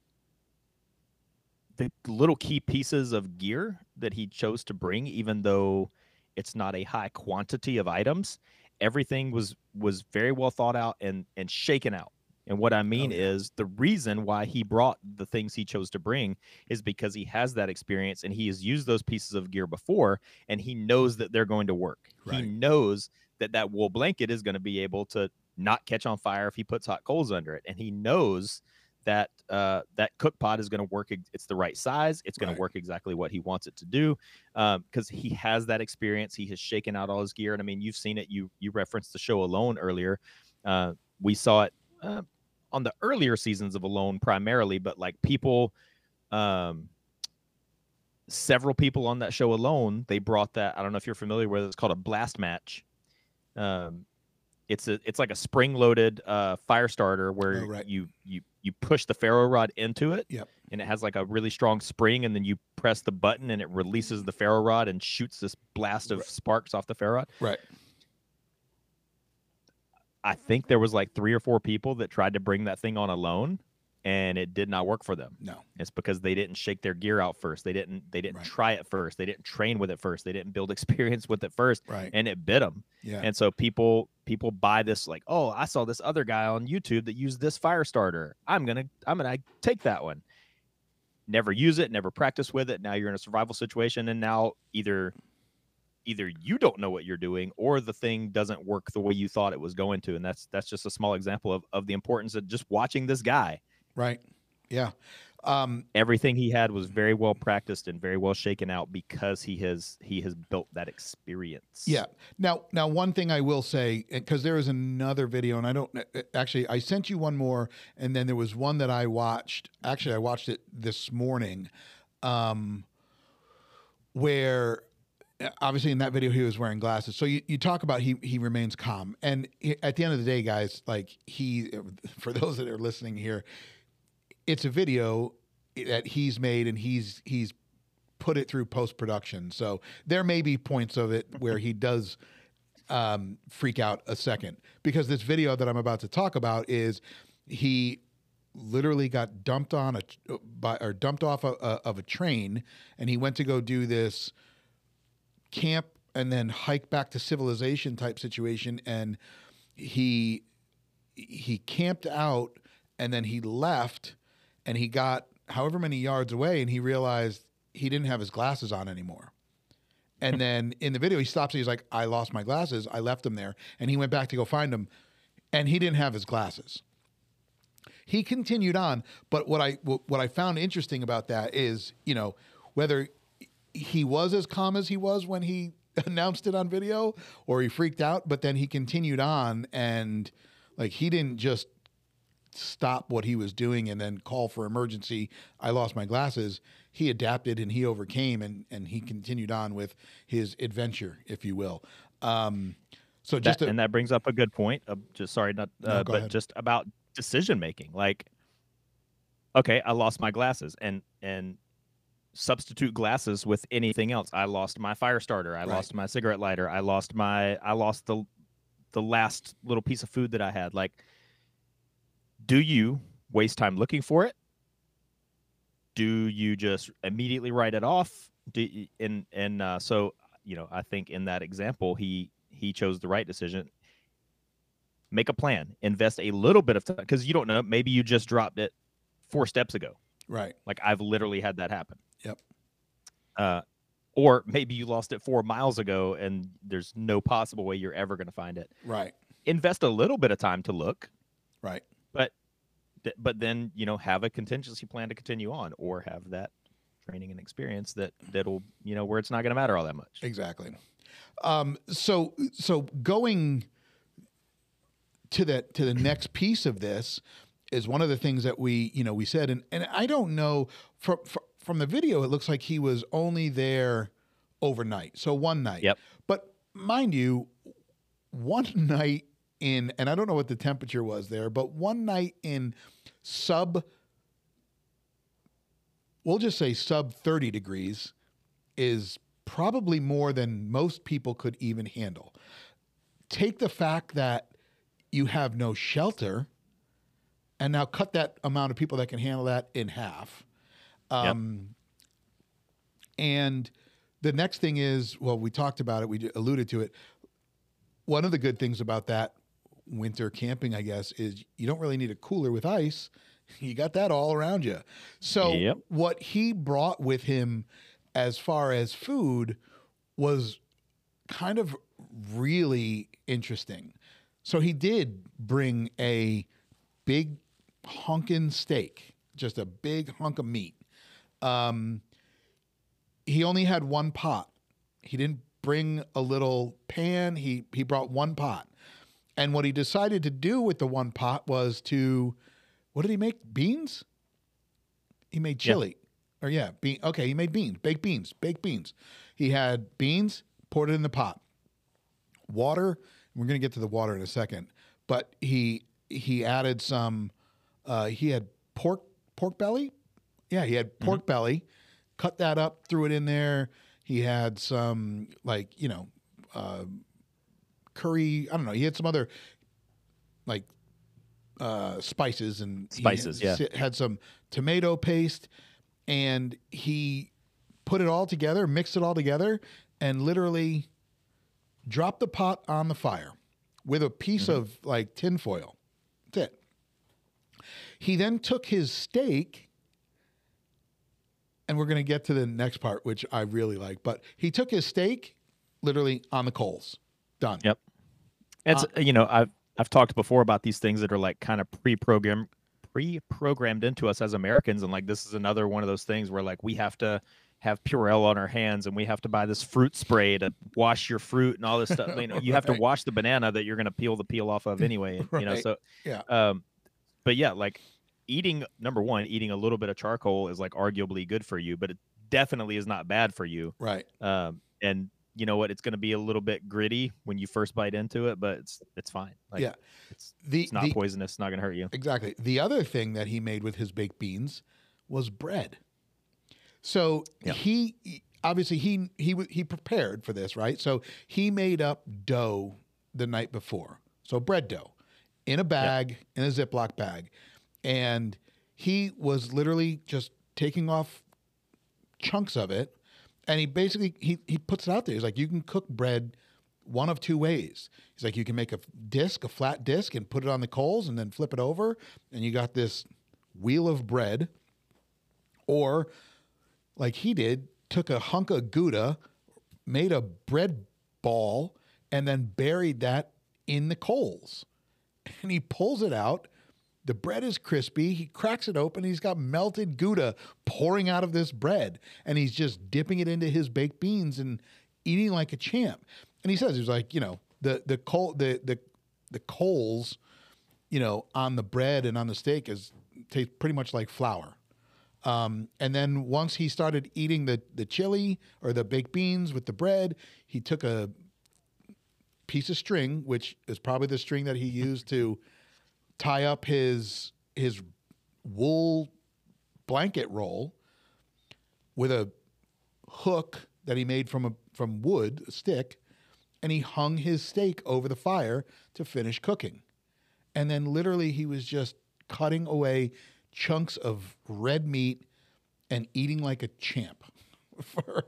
the little key pieces of gear that he chose to bring even though it's not a high quantity of items everything was was very well thought out and and shaken out and what i mean yeah. is the reason why he brought the things he chose to bring is because he has that experience and he has used those pieces of gear before and he knows that they're going to work he knows that that wool blanket is going to be able to not catch on fire if he puts hot coals under it and he knows that uh, that cook pot is going to work. It's the right size. It's going Right. to work exactly what he wants it to do because he has that experience. He has shaken out all his gear, and I mean, you've seen it. You you referenced the show Alone earlier. Uh, we saw it uh, on the earlier seasons of Alone primarily, but like people, um, several people on that show Alone, they brought that. I don't know if you're familiar with it. It's called a blast match. Um, it's a it's like a spring loaded uh, fire starter where Oh, right. you you you push the ferro rod into it Yep. and it has like a really strong spring and then you press the button and it releases the ferro rod and shoots this blast of Right. sparks off the ferro rod Right. I think there was like three or four people that tried to bring that thing on alone and it did not work for them No. it's because they didn't shake their gear out first they didn't they didn't Right. try it first they didn't train with it first they didn't build experience with it first Right. and it bit them yeah. and so people people buy this like, oh, I saw this other guy on YouTube that used this fire starter. I'm gonna I'm gonna take that one. Never use it, never practice with it. Now you're in a survival situation, and now either either you don't know what you're doing or the thing doesn't work the way you thought it was going to. And that's that's just a small example of, of the importance of just watching this guy. right. Yeah. Um, Everything he had was very well practiced and very well shaken out because he has he has built that experience. Yeah. Now, now one thing I will say, because there is another video, and I don't actually, I sent you one more, and then there was one that I watched. Actually, I watched it this morning, um, where obviously in that video he was wearing glasses. So you, you talk about he he remains calm, and he- at the end of the day, guys, like he, for those that are listening here, it's a video that he's made, and he's he's put it through post production. So there may be points of it where he does um, freak out a second because this video that I'm about to talk about is he literally got dumped on a by or dumped off a, a, of a train and he went to go do this camp and then hike back to civilization type situation and he he camped out and then he left and he got however many yards away and he realized he didn't have his glasses on anymore. And hmm. then in the video, he stops and he's like, I lost my glasses. I left them there. And he went back to go find them and he didn't have his glasses. he continued on. But what I what I found interesting about that is, you know, whether he was as calm as he was when he announced it on video or he freaked out, but then he continued on and like he didn't just stop what he was doing and then call for emergency. I lost my glasses. He adapted and he overcame and and he continued on with his adventure, if you will. Um, so just That- and that brings up a good point. Uh, just sorry, not uh, go but ahead. just about decision making. Like, okay, I lost my glasses, and and substitute glasses with anything else. I lost my fire starter. I Right. lost my cigarette lighter. I lost my. I lost the the last little piece of food that I had. Like, do you waste time looking for it? Do you just immediately write it off? Do and and uh, so you know, I think in that example, he he chose the right decision. Make a plan. Invest a little bit of time because you don't know. Maybe you just dropped it four steps ago. right, Like I've literally had that happen. Yep. Uh, or maybe you lost it four miles ago, and there's no possible way you're ever going to find it. right, Invest a little bit of time to look, right. th- but then you know have a contingency plan to continue on, or have that training and experience that that'll you know where it's not going to matter all that much. Exactly. Um, so so going to the to the next piece of this is one of the things that we you know we said and and I don't know from from, from the video it looks like he was only there overnight so one night Yep. but mind you one night in and I don't know what the temperature was there but one night in sub we'll just say sub 30 degrees is probably more than most people could even handle. Take the fact that you have no shelter and now cut that amount of people that can handle that in half. Um, And the next thing is, well, we talked about it, we alluded to it. One of the good things about that winter camping, I guess, is you don't really need a cooler with ice. You got that all around you. So Yep. what he brought with him as far as food was kind of really interesting. So he did bring a big hunkin' steak, just a big hunk of meat. Um, he only had one pot. He didn't bring a little pan. He he brought one pot. And what he decided to do with the one pot was to what did he make? Beans? He made Yeah. chili. Or yeah, bean okay, he made beans, baked beans, baked beans. He had beans, poured it in the pot. Water, we're gonna get to the water in a second, but he he added some uh, he had pork pork belly. Yeah, he had pork belly, cut that up, threw it in there. He had some like, you know, uh, curry, I don't know, he had some other like uh, spices and Spices, had, yeah. had some tomato paste and he put it all together, mixed it all together, and literally dropped the pot on the fire with a piece Mm-hmm. of like tinfoil. That's it. He then took his steak, and we're going to get to the next part, which I really like. But he took his steak literally on the coals. Done. Yep. It's Uh, you know I've I've talked before about these things that are like kind of pre-programmed pre-programmed into us as Americans, and like this is another one of those things where like we have to have Purell on our hands and we have to buy this fruit spray to wash your fruit and all this stuff. You know, you have to wash the banana that you're going to peel the peel off of anyway. and, You know, so Yeah. Um, but yeah, like eating number one, eating a little bit of charcoal is like arguably good for you, but it definitely is not bad for you. Right. Um, and you know what? It's going to be a little bit gritty when you first bite into it, but it's it's fine. Like, Yeah. it's The, it's not the, poisonous. It's not going to hurt you. Exactly. The other thing that he made with his baked beans was bread. So Yeah. he obviously he he he prepared for this, right? So he made up dough the night before. So bread dough in a bag, in a Ziploc bag. And he was literally just taking off chunks of it and he basically he he puts it out there. He's like you can cook bread one of two ways. He's like, you can make a disc, a flat disc, and put it on the coals and then flip it over, and you got this wheel of bread. Or, like he did, took a hunk of Gouda, made a bread ball, and then buried that in the coals. And he pulls it out, The bread is crispy. He cracks it open. He's got melted Gouda pouring out of this bread, and he's just dipping it into his baked beans and eating like a champ. And he says, he's like, you know, the the coal the the the coals, you know, on the bread and on the steak is tastes pretty much like flour. Um, and then once he started eating the the chili or the baked beans with the bread, he took a piece of string, which is probably the string that he used to tie up his his wool blanket roll with a hook that he made from a from wood, a stick, and he hung his steak over the fire to finish cooking. And then literally he was just cutting away chunks of red meat and eating like a champ for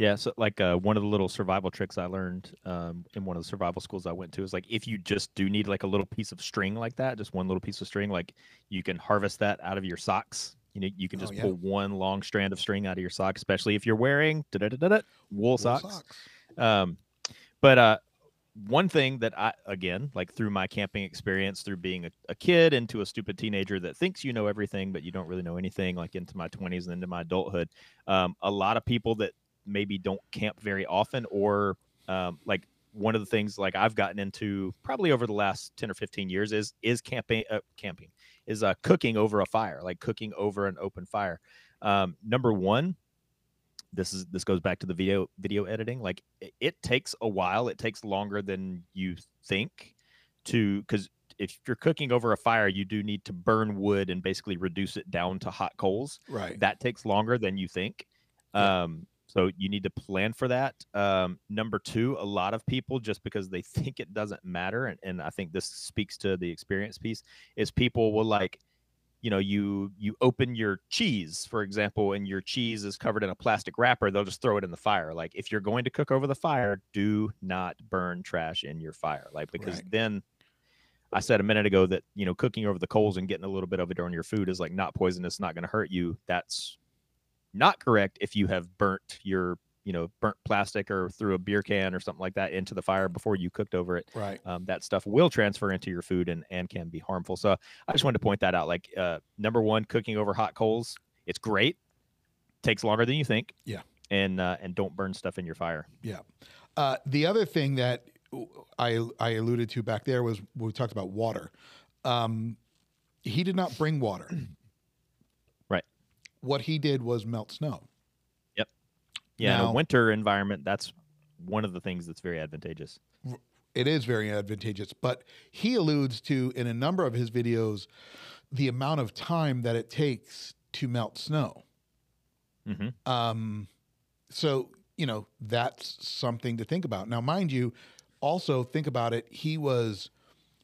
Yeah, so like uh, one of the little survival tricks I learned um, in one of the survival schools I went to is like if you just do need like a little piece of string like that, just one little piece of string, like you can harvest that out of your socks. You know, you can Oh, just yeah. pull one long strand of string out of your sock, especially if you're wearing wool, wool socks. Um, but uh, one thing that I again like through my camping experience, through being a, a kid into a stupid teenager that thinks you know everything, but you don't really know anything, like into my 20s and into my adulthood, um, a lot of people that maybe don't camp very often or um, like one of the things like I've gotten into probably over the last 10 or 15 years is is camping uh, camping is uh, cooking over a fire like cooking over an open fire um, number one this is this goes back to the video video editing like it, it takes a while it takes longer than you think to because if you're cooking over a fire you do need to burn wood and basically reduce it down to hot coals Right. that takes longer than you think. Yeah. Um, so you need to plan for that. Um, number two, a lot of people just because they think it doesn't matter, and, and I think this speaks to the experience piece, is people will like, you know, you you open your cheese, for example, and your cheese is covered in a plastic wrapper, they'll just throw it in the fire. Like if you're going to cook over the fire, do not burn trash in your fire. Like because Right. then I said a minute ago that you know cooking over the coals and getting a little bit of it on your food is like not poisonous, not going to hurt you. That's not correct if you have burnt your you know burnt plastic or threw a beer can or something like that into the fire before you cooked over it. Right. Um, that stuff will transfer into your food and and can be harmful. So I just wanted to point that out. Like uh, number one, cooking over hot coals, it's great. Takes longer than you think. Yeah. And uh, and don't burn stuff in your fire. Yeah. Uh, the other thing that I I alluded to back there was we talked about water. Um, he did not bring water. What he did was melt snow. Yep. Yeah, in a winter environment, that's one of the things that's very advantageous. It is very advantageous, but he alludes to in a number of his videos the amount of time that it takes to melt snow. hmm Um, so you know that's something to think about. Now, mind you, also think about it. He was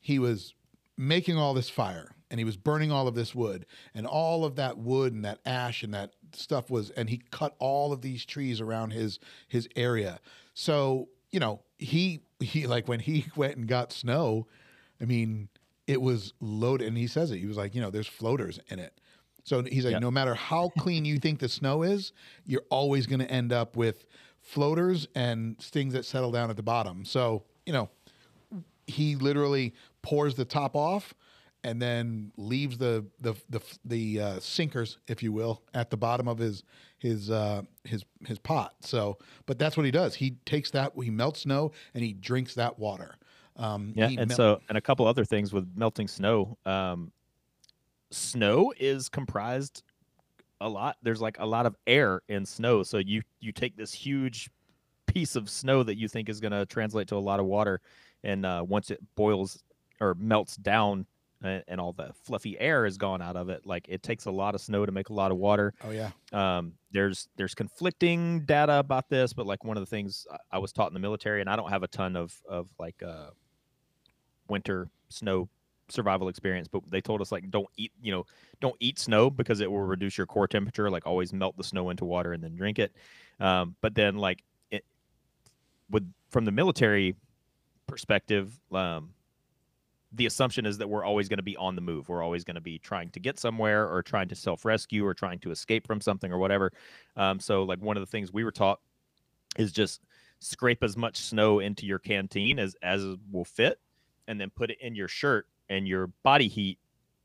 he was making all this fire and he was burning all of this wood and all of that wood and that ash and that stuff was and he cut all of these trees around his his area. So you know he he like when he went and got snow, I mean it was loaded and he says it. He was like you know there's floaters in it. So he's like, Yep. no matter how clean you think the snow is, you're always going to end up with floaters and things that settle down at the bottom. So, you know, he literally pours the top off and then leaves the the the, the uh, sinkers, if you will, at the bottom of his his uh, his his pot. So, but that's what he does. He takes that, he melts snow, and he drinks that water. Um, Yeah, and mel- so and a couple other things with melting snow. Um, snow is comprised a lot. There's like a lot of air in snow, so you you take this huge piece of snow that you think is going to translate to a lot of water, and uh, once it boils or melts down. And, and all the fluffy air is gone out of it. Like it takes a lot of snow to make a lot of water oh yeah, um, there's there's conflicting data about this, but like one of the things I- was taught in the military, and I don't have a ton of of like uh, winter snow survival experience, but they told us like don't eat you know don't eat snow because it will reduce your core temperature. Like always melt the snow into water and then drink it. Um, but then like it with from the military perspective, um, the assumption is that we're always going to be on the move. We're always going to be trying to get somewhere or trying to self rescue or trying to escape from something or whatever. Um, so, like, one of the things we were taught is just scrape as much snow into your canteen as, as will fit and then put it in your shirt, and your body heat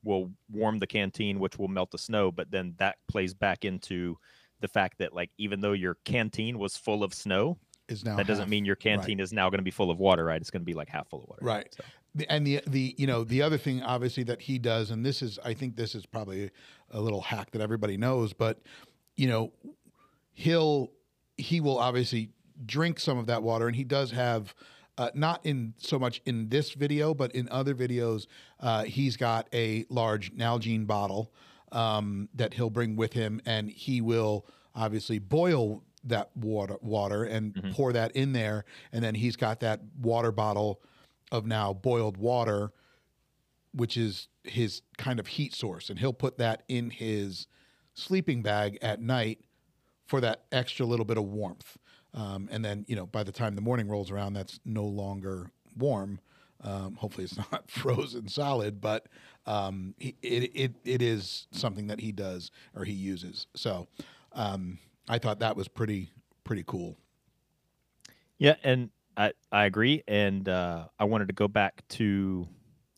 will warm the canteen, which will melt the snow. But then that plays back into the fact that like even though your canteen was full of snow, Is now that doesn't half. mean your canteen is now going to be full of water, right? It's going to be like half full of water. Right. So, and the the you know the other thing obviously that he does and this is i think this is probably a little hack that everybody knows but you know he'll he will obviously drink some of that water and he does have uh, not in so much in this video but in other videos uh, he's got a large nalgene bottle um, that he'll bring with him and he will obviously boil that water water and Mhm. pour that in there and then he's got that water bottle of now boiled water, which is his kind of heat source. And he'll put that in his sleeping bag at night for that extra little bit of warmth. Um, and then, you know, by the time the morning rolls around, that's no longer warm. Um, hopefully, it's not frozen solid, but um, he, it, it, it is something that he does or he uses. So um, I thought that was pretty, pretty cool. yeah, and I I agree, and uh, I wanted to go back to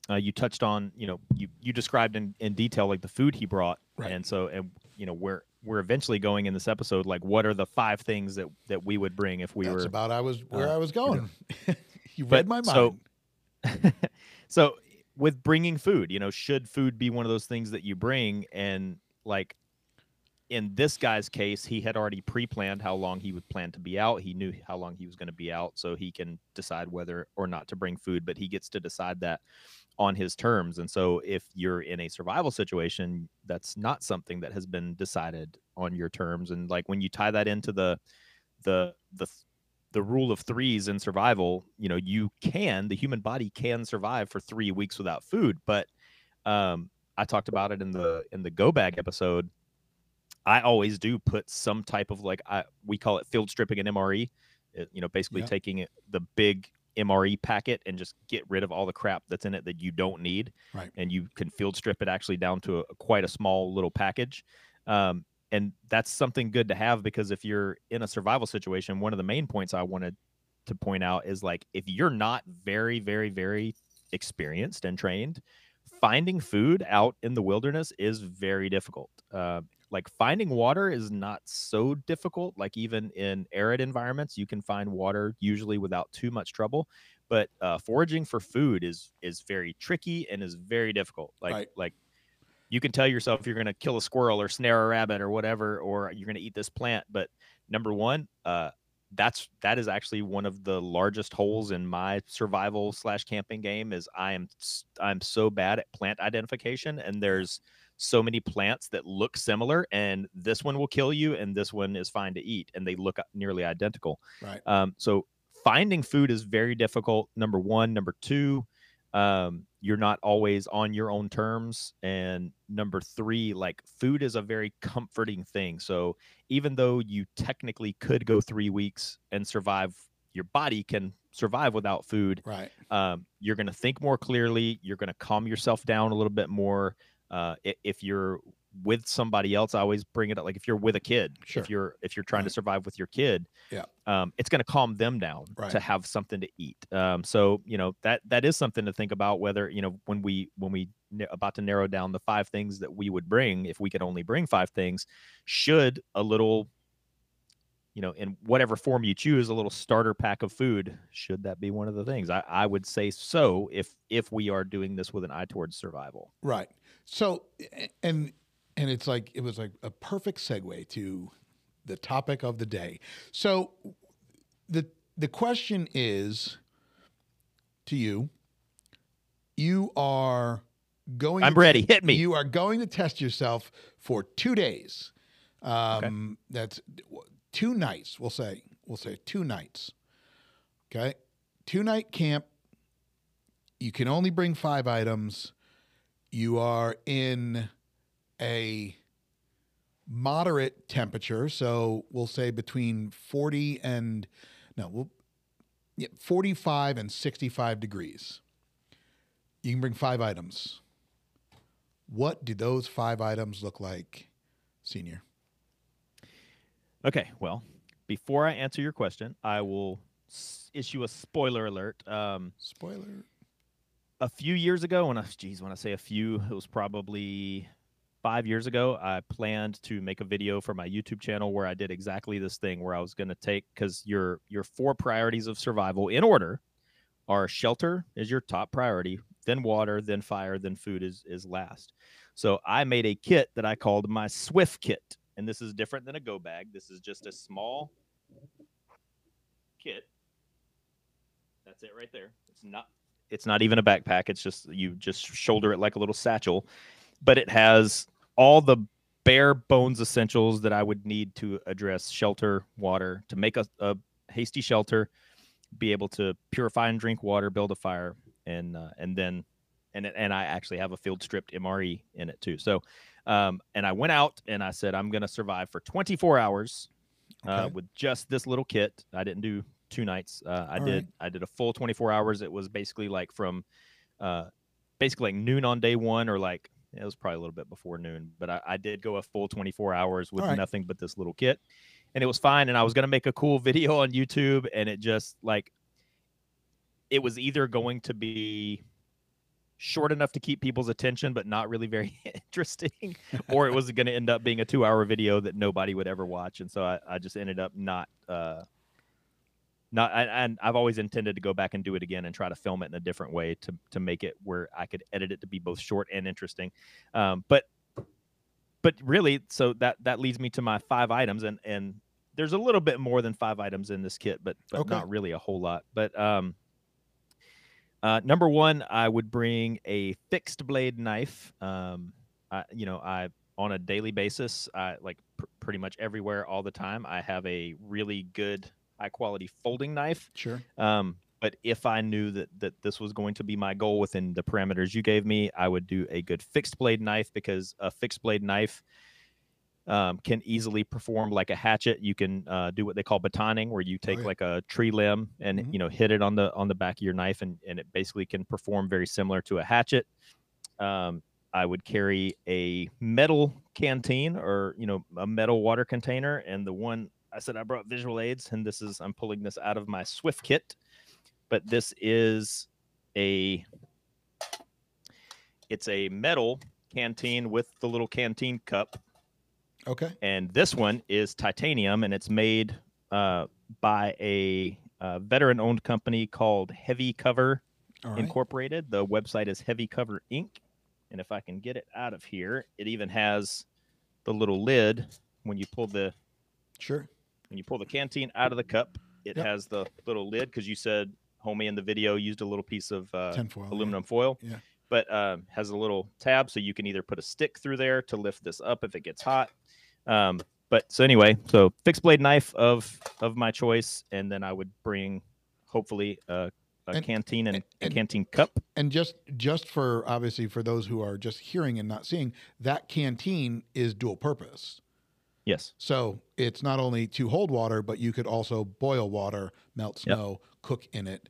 uh, you touched on you know you you described in, in detail like the food he brought, Right. and so and you know we're we're eventually going in this episode like what are the five things that that we would bring if we That's were about I was where uh, I was going. you But read my mind. so- so with bringing food you know should food be one of those things that you bring and like in this guy's case he had already pre-planned how long he would plan to be out he knew how long he was going to be out so he can decide whether or not to bring food but he gets to decide that on his terms and so if you're in a survival situation that's not something that has been decided on your terms and like when you tie that into the the the the rule of threes in survival, you know, you can, the human body can survive for three weeks without food. But um, I talked about it in the in the go bag episode. I always do put some type of like I we call it field stripping an MRE. You know, basically Yeah. taking it, the big MRE packet and just get rid of all the crap that's in it that you don't need. Right. And you can field strip it actually down to a, quite a small little package. Um, and that's something good to have because if you're in a survival situation, one of the main points I wanted to point out is like if you're not very, very, very experienced and trained, finding food out in the wilderness is very difficult. Uh, like finding water is not so difficult. Like even in arid environments, you can find water usually without too much trouble. But uh, foraging for food is is very tricky and is very difficult. Like Right. like you can tell yourself you're going to kill a squirrel or snare a rabbit or whatever, or you're going to eat this plant. But number one, uh, that's that is actually one of the largest holes in my survival slash camping game. Is I am i'm so bad at plant identification, and there's so many plants that look similar, and this one will kill you, and this one is fine to eat, and they look nearly identical. Right. Um, so finding food is very difficult. Number one, number two, um, you're not always on your own terms, and number three, like food is a very comforting thing. So even though you technically could go three weeks and survive, your body can survive without food Right. um, you're going to think more clearly you're going to calm yourself down a little bit more uh, if you're with somebody else i always bring it up like if you're with a kid Sure. if you're if you're trying to survive with your kid Yeah. um, it's going to calm them down Right. to have something to eat um, so you know that that is something to think about whether you know when we when we about to narrow down the five things that we would bring if we could only bring five things should a little you know, in whatever form you choose, a little starter pack of food. Should that be one of the things? I, I would say so if if we are doing this with an eye towards survival. Right. So and and it's like it was like a perfect segue to the topic of the day. So the the question is to you you are going I'm to- ready. Hit me. You are going to test yourself for 2 days. Um that's two nights, we'll say. We'll say two nights. Okay? Two night camp. You can only bring 5 items you are in a moderate temperature so we'll say between 40 and no we'll yeah, 45 and 65 degrees. You can bring five items. What do those five items look like senior? Okay, well, before I answer your question, I will s- issue a spoiler alert. Um, spoiler. a few years ago, when I geez, when I say a few, it was probably five years ago. I planned to make a video for my YouTube channel where I did exactly this thing, where I was going to take because your your four priorities of survival in order are shelter is your top priority, then water, then fire, then food is is last. So I made a kit that I called my Swift kit, and this is different than a go bag. This is just a small kit. That's it right there. It's not it's not even a backpack. It's just you just shoulder it like a little satchel, but it has all the bare bones essentials that I would need to address shelter, water, to make a, a hasty shelter, be able to purify and drink water, build a fire, and uh, and then and and I actually have a field stripped MRE in it too. So, um, and I went out and I said I'm going to survive for 24 hours uh, with just this little kit. I didn't do two nights. Uh, I All did right. I did a full 24 hours. It was basically like from uh, basically like noon on day one or like it was probably a little bit before noon, but I, I did go a full 24 hours with right. nothing but this little kit. And it was fine. And I was going to make a cool video on YouTube. And it just like, it was either going to be short enough to keep people's attention, but not really very interesting, or it was going to end up being a two hour video that nobody would ever watch. And so I, I just ended up not, uh, not and I've always intended to go back and do it again and try to film it in a different way to to make it where I could edit it to be both short and interesting. Um, but but really, so that that leads me to my five items, and and there's a little bit more than five items in this kit, but but Okay. not really a whole lot. But um, uh, number one, I would bring a fixed blade knife. Um, I, you know, I on a daily basis, I like pr- pretty much everywhere all the time. I have a really good high quality folding knife. Sure. Um, but if I knew that that this was going to be my goal within the parameters you gave me, I would do a good fixed blade knife because a fixed blade knife um, can easily perform like a hatchet. You can uh, do what they call batoning, where you take yeah. like a tree limb and Mhm. you know hit it on the on the back of your knife, and and it basically can perform very similar to a hatchet. Um, I would carry a metal canteen or you know a metal water container, and the one I said I brought visual aids, and this is I'm pulling this out of my Swift kit, but this is a it's a metal canteen with the little canteen cup Okay. and this one is titanium and it's made uh, by a uh, veteran owned company called heavy cover right. incorporated the website is heavy cover inc and if i can get it out of here it even has the little lid when you pull the Sure. When you pull the canteen out of the cup it Yep. has the little lid because you said homie in the video used a little piece of uh, yeah. aluminum foil. Yeah. But um, has a little tab so you can either put a stick through there to lift this up if it gets hot. Um, but so anyway, so fixed blade knife of of my choice, and then I would bring hopefully a, a And- canteen and, and- a canteen cup. And just just for obviously for those who are just hearing and not seeing, that canteen is dual purpose. Yes. So it's not only to hold water, but you could also boil water, melt Yep. snow, cook in it,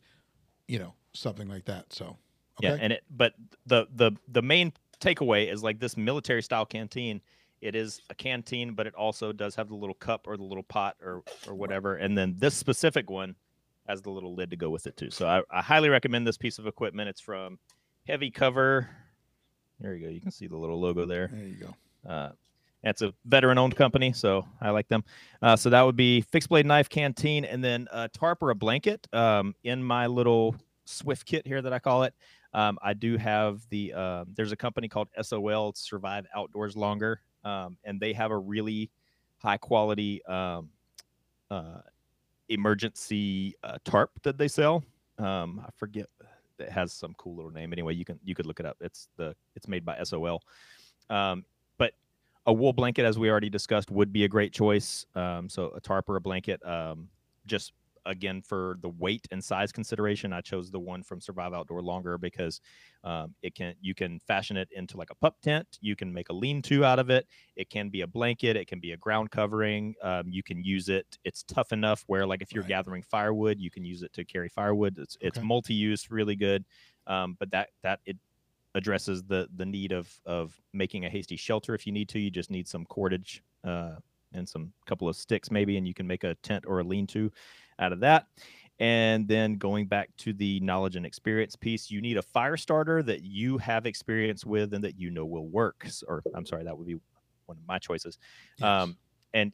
you know, something like that. So okay. Yeah, and it but the the the main takeaway is like this military style canteen. It is a canteen, but it also does have the little cup or the little pot or or whatever. And then this specific one has the little lid to go with it too. So I, I highly recommend this piece of equipment. It's from Heavy Cover. There you go. You can see the little logo there. there you go. Uh, it's a veteran owned company, so I like them. Uh, so that would be fixed blade knife, canteen, and then a tarp or a blanket. Um, in my little Swift kit here that I call it, um, I do have the. Uh, there's a company called SOL Survive Outdoors Longer, um, and they have a really high quality um, uh, emergency uh, tarp that they sell. Um, I forget. It has some cool little name. Anyway, you can you could look it up. It's the it's made by SOL. Um, a wool blanket, as we already discussed, would be a great choice. Um, so a tarp or a blanket. Um, just again for the weight and size consideration, I chose the one from Survive Outdoor Longer because um, it can you can fashion it into like a pup tent. You can make a lean-to out of it. It can be a blanket. It can be a ground covering. Um, you can use it. It's tough enough where like if you're Right. gathering firewood, you can use it to carry firewood. It's it's multi-use, really good. Um, but that that it addresses the the need of of making a hasty shelter if you need to. You just need some cordage uh, and some couple of sticks maybe, and you can make a tent or a lean-to out of that. And then going back to the knowledge and experience piece, you need a fire starter that you have experience with and that you know will work. Or I'm sorry, that would be one of my choices. Yes. Um, and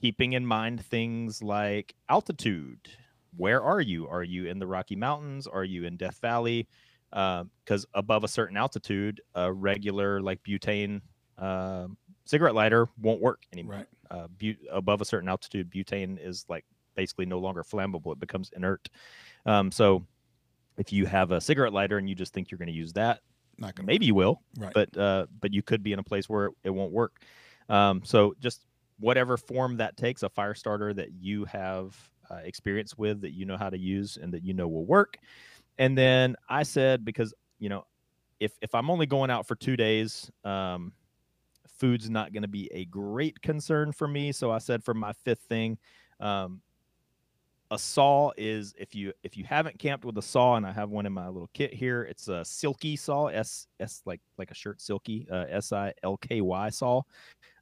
keeping in mind things like altitude. Where are you? Are you in the Rocky Mountains? Are you in Death Valley? Because above a certain altitude, a regular like butane uh, cigarette lighter won't work anymore. right. Uh, but- above a certain altitude, butane is like basically no longer flammable; it becomes inert. Um, so, if you have a cigarette lighter and you just think you're going to use that, Not gonna maybe you will, right. but uh, but you could be in a place where it won't work. Um, so just whatever form that takes, a fire starter that you have uh, experience with, that you know how to use, and that you know will work. And then I said because you know if if I'm only going out for two days, um, food's not going to be a great concern for me. So I said for my fifth thing. Um, a saw is if you if you haven't camped with a saw and i have one in my little kit here it's a silky saw s s like like a shirt silky uh, s-i-l-k-y saw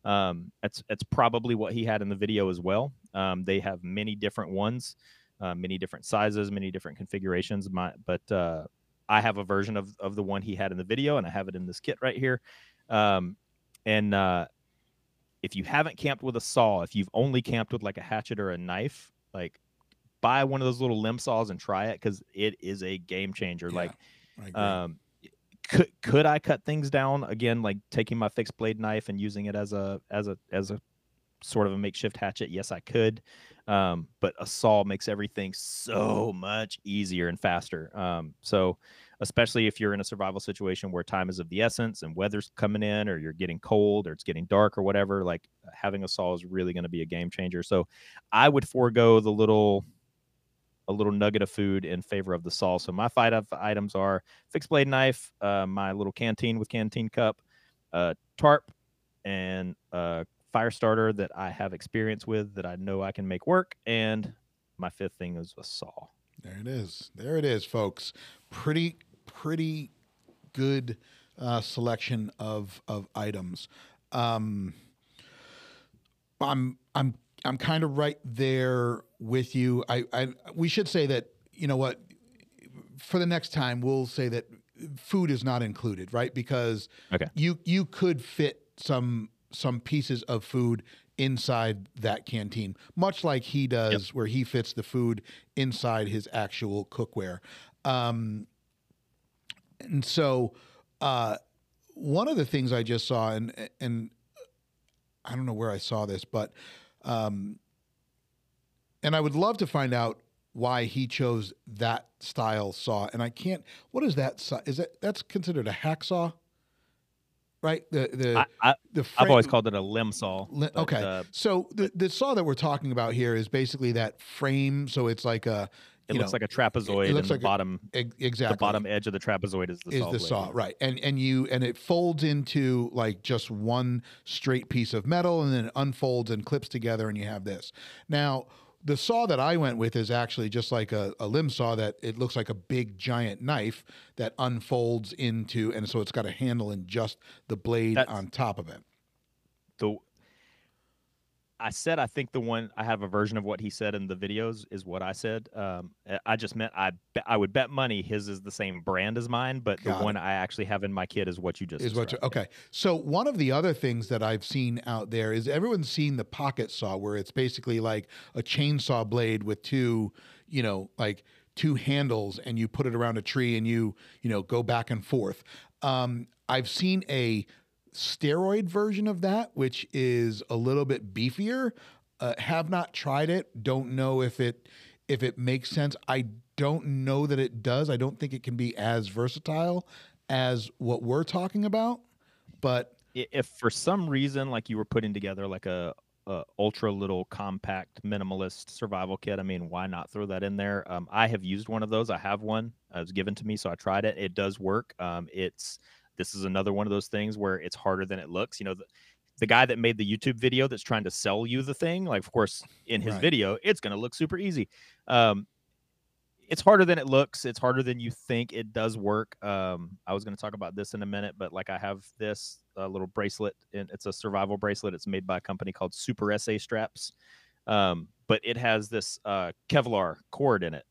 um that's that's probably what he had in the video as well um they have many different ones uh, many different sizes many different configurations. My but uh i have a version of of the one he had in the video and i have it in this kit right here. Um and uh if you haven't camped with a saw if you've only camped with like a hatchet or a knife like buy one of those little limb saws and try it because it is a game changer. Yeah, Like, um, could could I cut things down? Again, like taking my fixed blade knife and using it as a as a as a sort of a makeshift hatchet? Yes, I could. Um, but a saw makes everything so much easier and faster. Um, so especially if you're in a survival situation where time is of the essence and weather's coming in or you're getting cold or it's getting dark or whatever, like having a saw is really going to be a game changer. So I would forego the little a little nugget of food in favor of the saw. So my five items are fixed blade knife, uh, my little canteen with canteen cup, uh, tarp, and a fire starter that I have experience with that I know I can make work. And my fifth thing is a saw. There it is. There it is, folks. Pretty, pretty good uh, selection of of items. Um, I'm I'm I'm kind of right there with you. I, I we should say that you know what for the next time we'll say that food is not included, right? Because Okay. you you could fit some some pieces of food inside that canteen, much like he does, where he fits the food inside his actual cookware. Um, and so, uh, one of the things I just saw, and and I don't know where I saw this, but um, and I would love to find out why he chose that style saw. And I can't. What is that? saw? Is that that's considered a hacksaw? Right. The the I, the I've always called it a limb saw. But, okay. uh, So the the saw that we're talking about here is basically that frame. So it's like a it looks know, like a trapezoid, It looks and the like a- bottom ex- exactly the bottom edge of the trapezoid is the is saw. the blade. saw right and and you and it folds into like just one straight piece of metal and then it unfolds and clips together and you have this now the saw that i went with is actually just like a, a limb saw that it looks like a big giant knife that unfolds into and so it's got a handle and just the blade That's- on top of it. the I said I think the one I have a version of what he said in the videos is what I said. Um, I- I just meant I be, I would bet money his is the same brand as mine, but Got the one I actually have in my kit is what you just is what you, okay. So one of the other things that i've seen out there is everyone's seen the pocket saw where it's basically like a chainsaw blade with two you know like two handles and you put it around a tree and you you know go back and forth. Um, i've seen a steroid version of that which is a little bit beefier uh, have not tried it don't know if it if it makes sense i don't know that it does i don't think it can be as versatile as what we're talking about but If for some reason like you were putting together like a, a ultra little compact minimalist survival kit, I mean, why not throw that in there? Um, I have used one of those. I have one. It was given to me, so I tried it. It does work. Um, it's this is another one of those things where it's harder than it looks. You know, the, the guy that made the YouTube video that's trying to sell you the thing, like of course in his Right. video, it's going to look super easy. Um, it's harder than it looks. It's harder than you think. It does work. Um, I was going to talk about this in a minute, but like I have this uh, little bracelet, and it's a survival bracelet. It's made by a company called Superesse Straps, um, but it has this uh, Kevlar cord in it,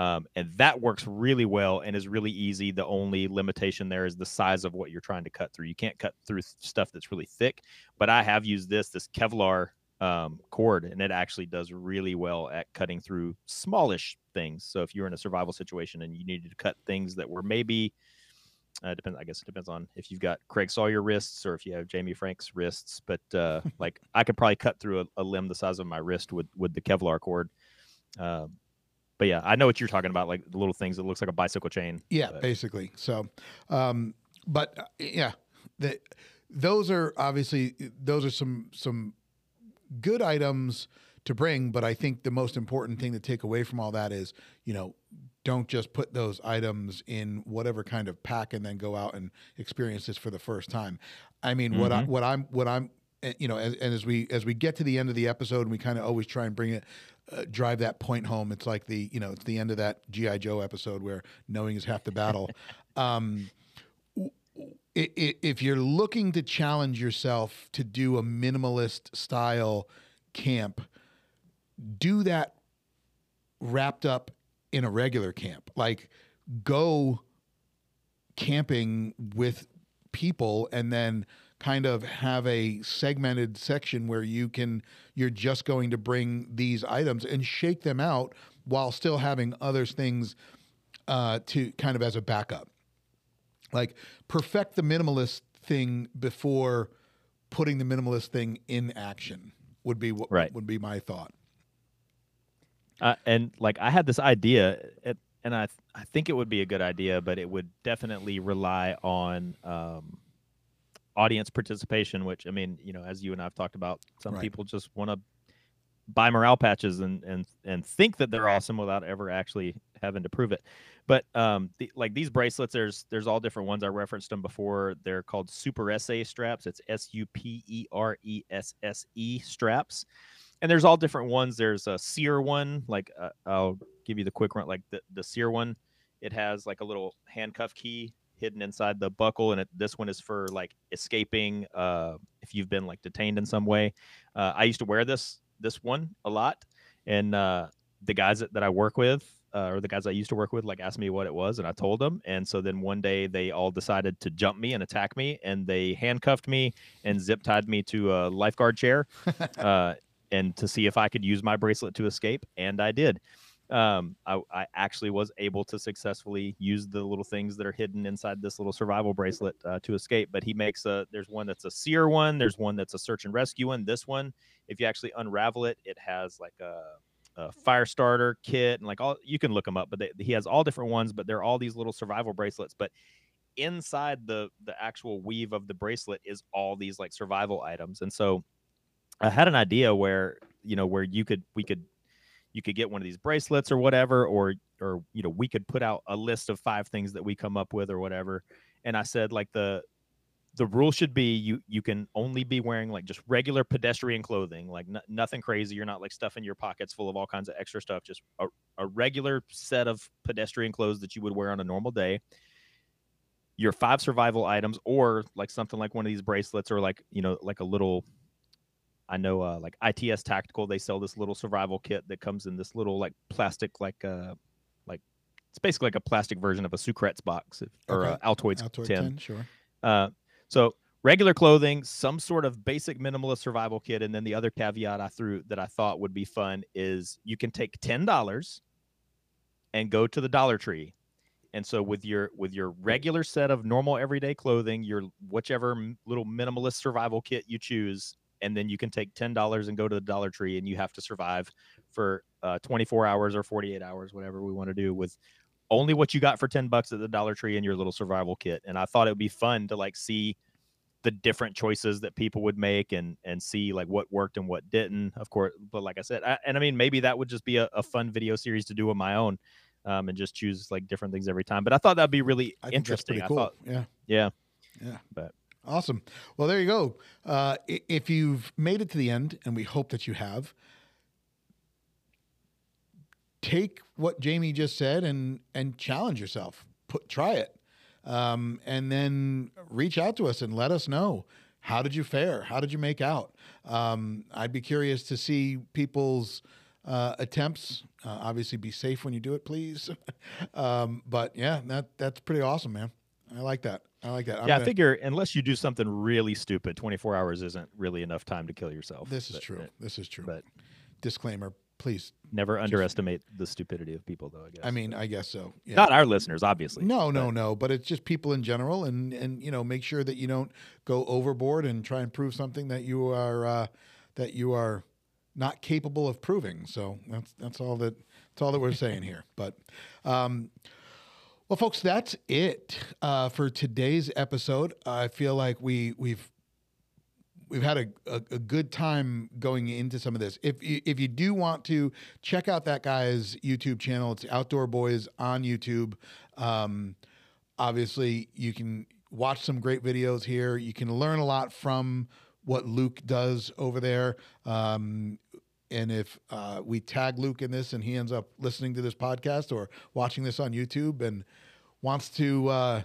Um, and that works really well and is really easy. The only limitation there is the size of what you're trying to cut through. You can't cut through stuff that's really thick. But I have used this this Kevlar um, cord, and it actually does really well at cutting through smallish things. So if you're in a survival situation and you needed to cut things that were maybe uh, depends. I guess it depends on if you've got Craig Sawyer wrists or if you have Jamie Frank's wrists. But uh, like I could probably cut through a, a, limb the size of my wrist with with the Kevlar cord. Um, but yeah, I know what you're talking about, like the little things that looks like a bicycle chain. Yeah, but. basically. So, um, but uh, yeah, the, those are obviously those are some some good items to bring. But I think the most important thing to take away from all that is, you know, don't just put those items in whatever kind of pack and then go out and experience this for the first time. I mean, mm-hmm. what I what I'm what I'm eh, you know, as, and as we as we get to the end of the episode, and we kind of always try and bring it uh, drive that point home. It's like the you know it's the end of that GI Joe episode where knowing is half the battle. um, if you're looking to challenge yourself to do a minimalist style camp, do that wrapped up in a regular camp. Like go camping with people and then kind of have a segmented section where you can you're just going to bring these items and shake them out while still having other things uh, to kind of as a backup like perfect the minimalist thing before putting the minimalist thing in action would be what right. would be my thought uh, and like i had this idea and i i think it would be a good idea but it would definitely rely on um, audience participation, which I mean, you know, as you and I've talked about, some right. people just want to buy morale patches and and and think that they're awesome without ever actually having to prove it. But um, the, like these bracelets, there's there's all different ones. I referenced them before. They're called Superesse straps. It's S U P E R E S S E straps. And there's all different ones. There's a SERE one, like uh, I'll give you the quick run. Like the the SERE one, it has like a little handcuff key hidden inside the buckle, and it, this one is for like escaping uh, if you've been like detained in some way. Uh, I used to wear this this one a lot, and uh, the guys that, that I work with uh, or the guys I used to work with like asked me what it was, and I told them. And so then one day they all decided to jump me and attack me, and they handcuffed me and zip tied me to a lifeguard chair, uh, and to see if I could use my bracelet to escape, and I did um, I, I, actually was able to successfully use the little things that are hidden inside this little survival bracelet uh, to escape. But he makes a there's one that's a SERE one, there's one that's a search and rescue one. This one, if you actually unravel it, it has like a, a fire starter kit and like all you can look them up. But they, he has all different ones, but they're all these little survival bracelets. But inside the the actual weave of the bracelet is all these like survival items, and so I had an idea where you know where you could we could you could get one of these bracelets or whatever or or you know we could put out a list of five things that we come up with or whatever. And i said like the the rule should be you you can only be wearing like just regular pedestrian clothing like n- nothing crazy. You're not like stuffing your pockets full of all kinds of extra stuff just a, a regular set of pedestrian clothes that you would wear on a normal day. Your five survival items or like something like one of these bracelets or like you know like a little I know uh, like ITS Tactical, they sell this little survival kit that comes in this little like plastic like uh like it's basically like a plastic version of a Sucrets box or okay. a Altoids Altoid 10. 10. Sure. Uh, so regular clothing, some sort of basic minimalist survival kit, and then the other caveat I threw that I thought would be fun is you can take ten dollars and go to the Dollar Tree. And so with your with your regular set of normal everyday clothing, your whichever little minimalist survival kit you choose, and then you can take ten dollars and go to the Dollar Tree, and you have to survive for uh, 24 hours or 48 hours, whatever we want to do, with only what you got for 10 bucks at the Dollar Tree in your little survival kit. And I thought it would be fun to like see the different choices that people would make and and see like what worked and what didn't. Of course, but like I said, I, and I mean maybe that would just be a, a fun video series to do on my own. Um, and just choose like different things every time. But I thought that'd be really I interesting. Cool. I thought, yeah, yeah, yeah. But Awesome. Well, there you go. Uh, if you've made it to the end, and we hope that you have, take what Jamie just said and and challenge yourself. Put try it, um, and then reach out to us and let us know how did you fare. How did you make out? Um, I'd be curious to see people's uh, attempts. Uh, obviously, be safe when you do it, please. um, but yeah, that that's pretty awesome, man. I like that. I like that. I'm yeah, gonna- I figure unless you do something really stupid, 24 hours isn't really enough time to kill yourself. this is But- true. This is true. But Disclaimer, please. never underestimate the stupidity of people, though. I guess. I mean, I guess so. Yeah. not our listeners, obviously. No, no, but- no. But it's just people in general, and and you know, make sure that you don't go overboard and try and prove something that you are uh, that you are not capable of proving. So that's that's all that that's all that we're saying here. But um, well, folks, that's it uh, for today's episode. I feel like we we've we've had a, a, a good time going into some of this. If you, if you do want to check out that guy's YouTube channel, it's Outdoor Boys on YouTube. Um, obviously, you can watch some great videos here. You can learn a lot from what Luke does over there. Um, and if uh, we tag Luke in this and he ends up listening to this podcast or watching this on YouTube and wants to uh,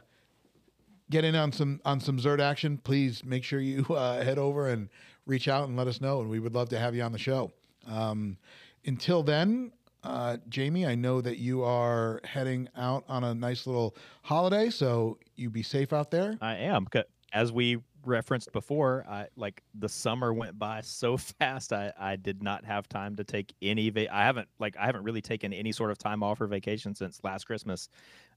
get in on some on some Zerd action, please make sure you uh, head over and reach out and let us know, and we would love to have you on the show. Um, until then, uh, Jamie, I know that you are heading out on a nice little holiday, so you be safe out there. I am. As we referenced before, I like the summer went by so fast. I, I did not have time to take any. Va- I haven't like I haven't really taken any sort of time off or vacation since last Christmas.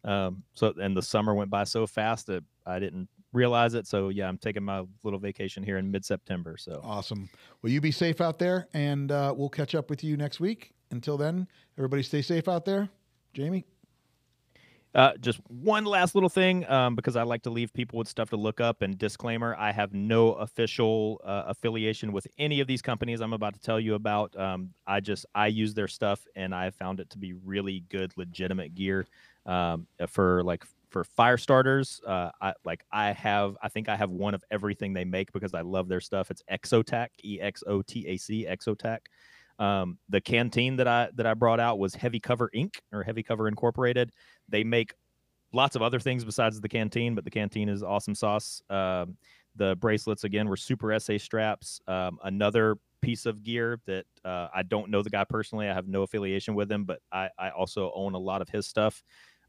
Um, so and the summer went by so fast that I didn't realize it. So yeah, I'm taking my little vacation here in mid September. So Awesome. Well, you be safe out there, and uh, we'll catch up with you next week. Until then, everybody stay safe out there. Jamie. Uh, just one last little thing, um, because I like to leave people with stuff to look up. And disclaimer: I have no official uh, affiliation with any of these companies I'm about to tell you about. Um, I just I use their stuff, and I found it to be really good, legitimate gear um, for like for fire starters. Uh, I like I have I think I have one of everything they make because I love their stuff. It's Exotac, E X O T A C, Exotac. Um, the canteen that I that I brought out was Heavy Cover Inc. or Heavy Cover Incorporated. They make lots of other things besides the canteen, but the canteen is awesome sauce. Um, the bracelets again were Superesse straps. Um, another piece of gear that uh, I don't know the guy personally. I have no affiliation with him, but I, I also own a lot of his stuff.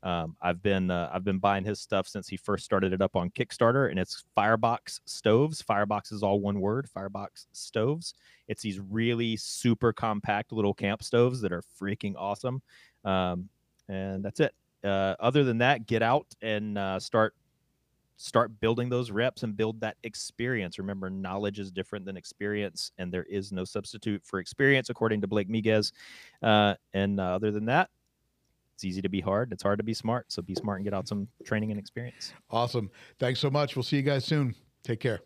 Um, I've been uh, I've been buying his stuff since he first started it up on Kickstarter, and it's Firebox stoves. Firebox is all one word. Firebox stoves. It's these really super compact little camp stoves that are freaking awesome. Um, and that's it. Uh, other than that, get out and uh, start start building those reps and build that experience. Remember, knowledge is different than experience, and there is no substitute for experience, according to Blake Miguez. Uh, and uh, other than that, it's easy to be hard. It's hard to be smart. So be smart and get out some training and experience. Awesome. Thanks so much. We'll see you guys soon. Take care.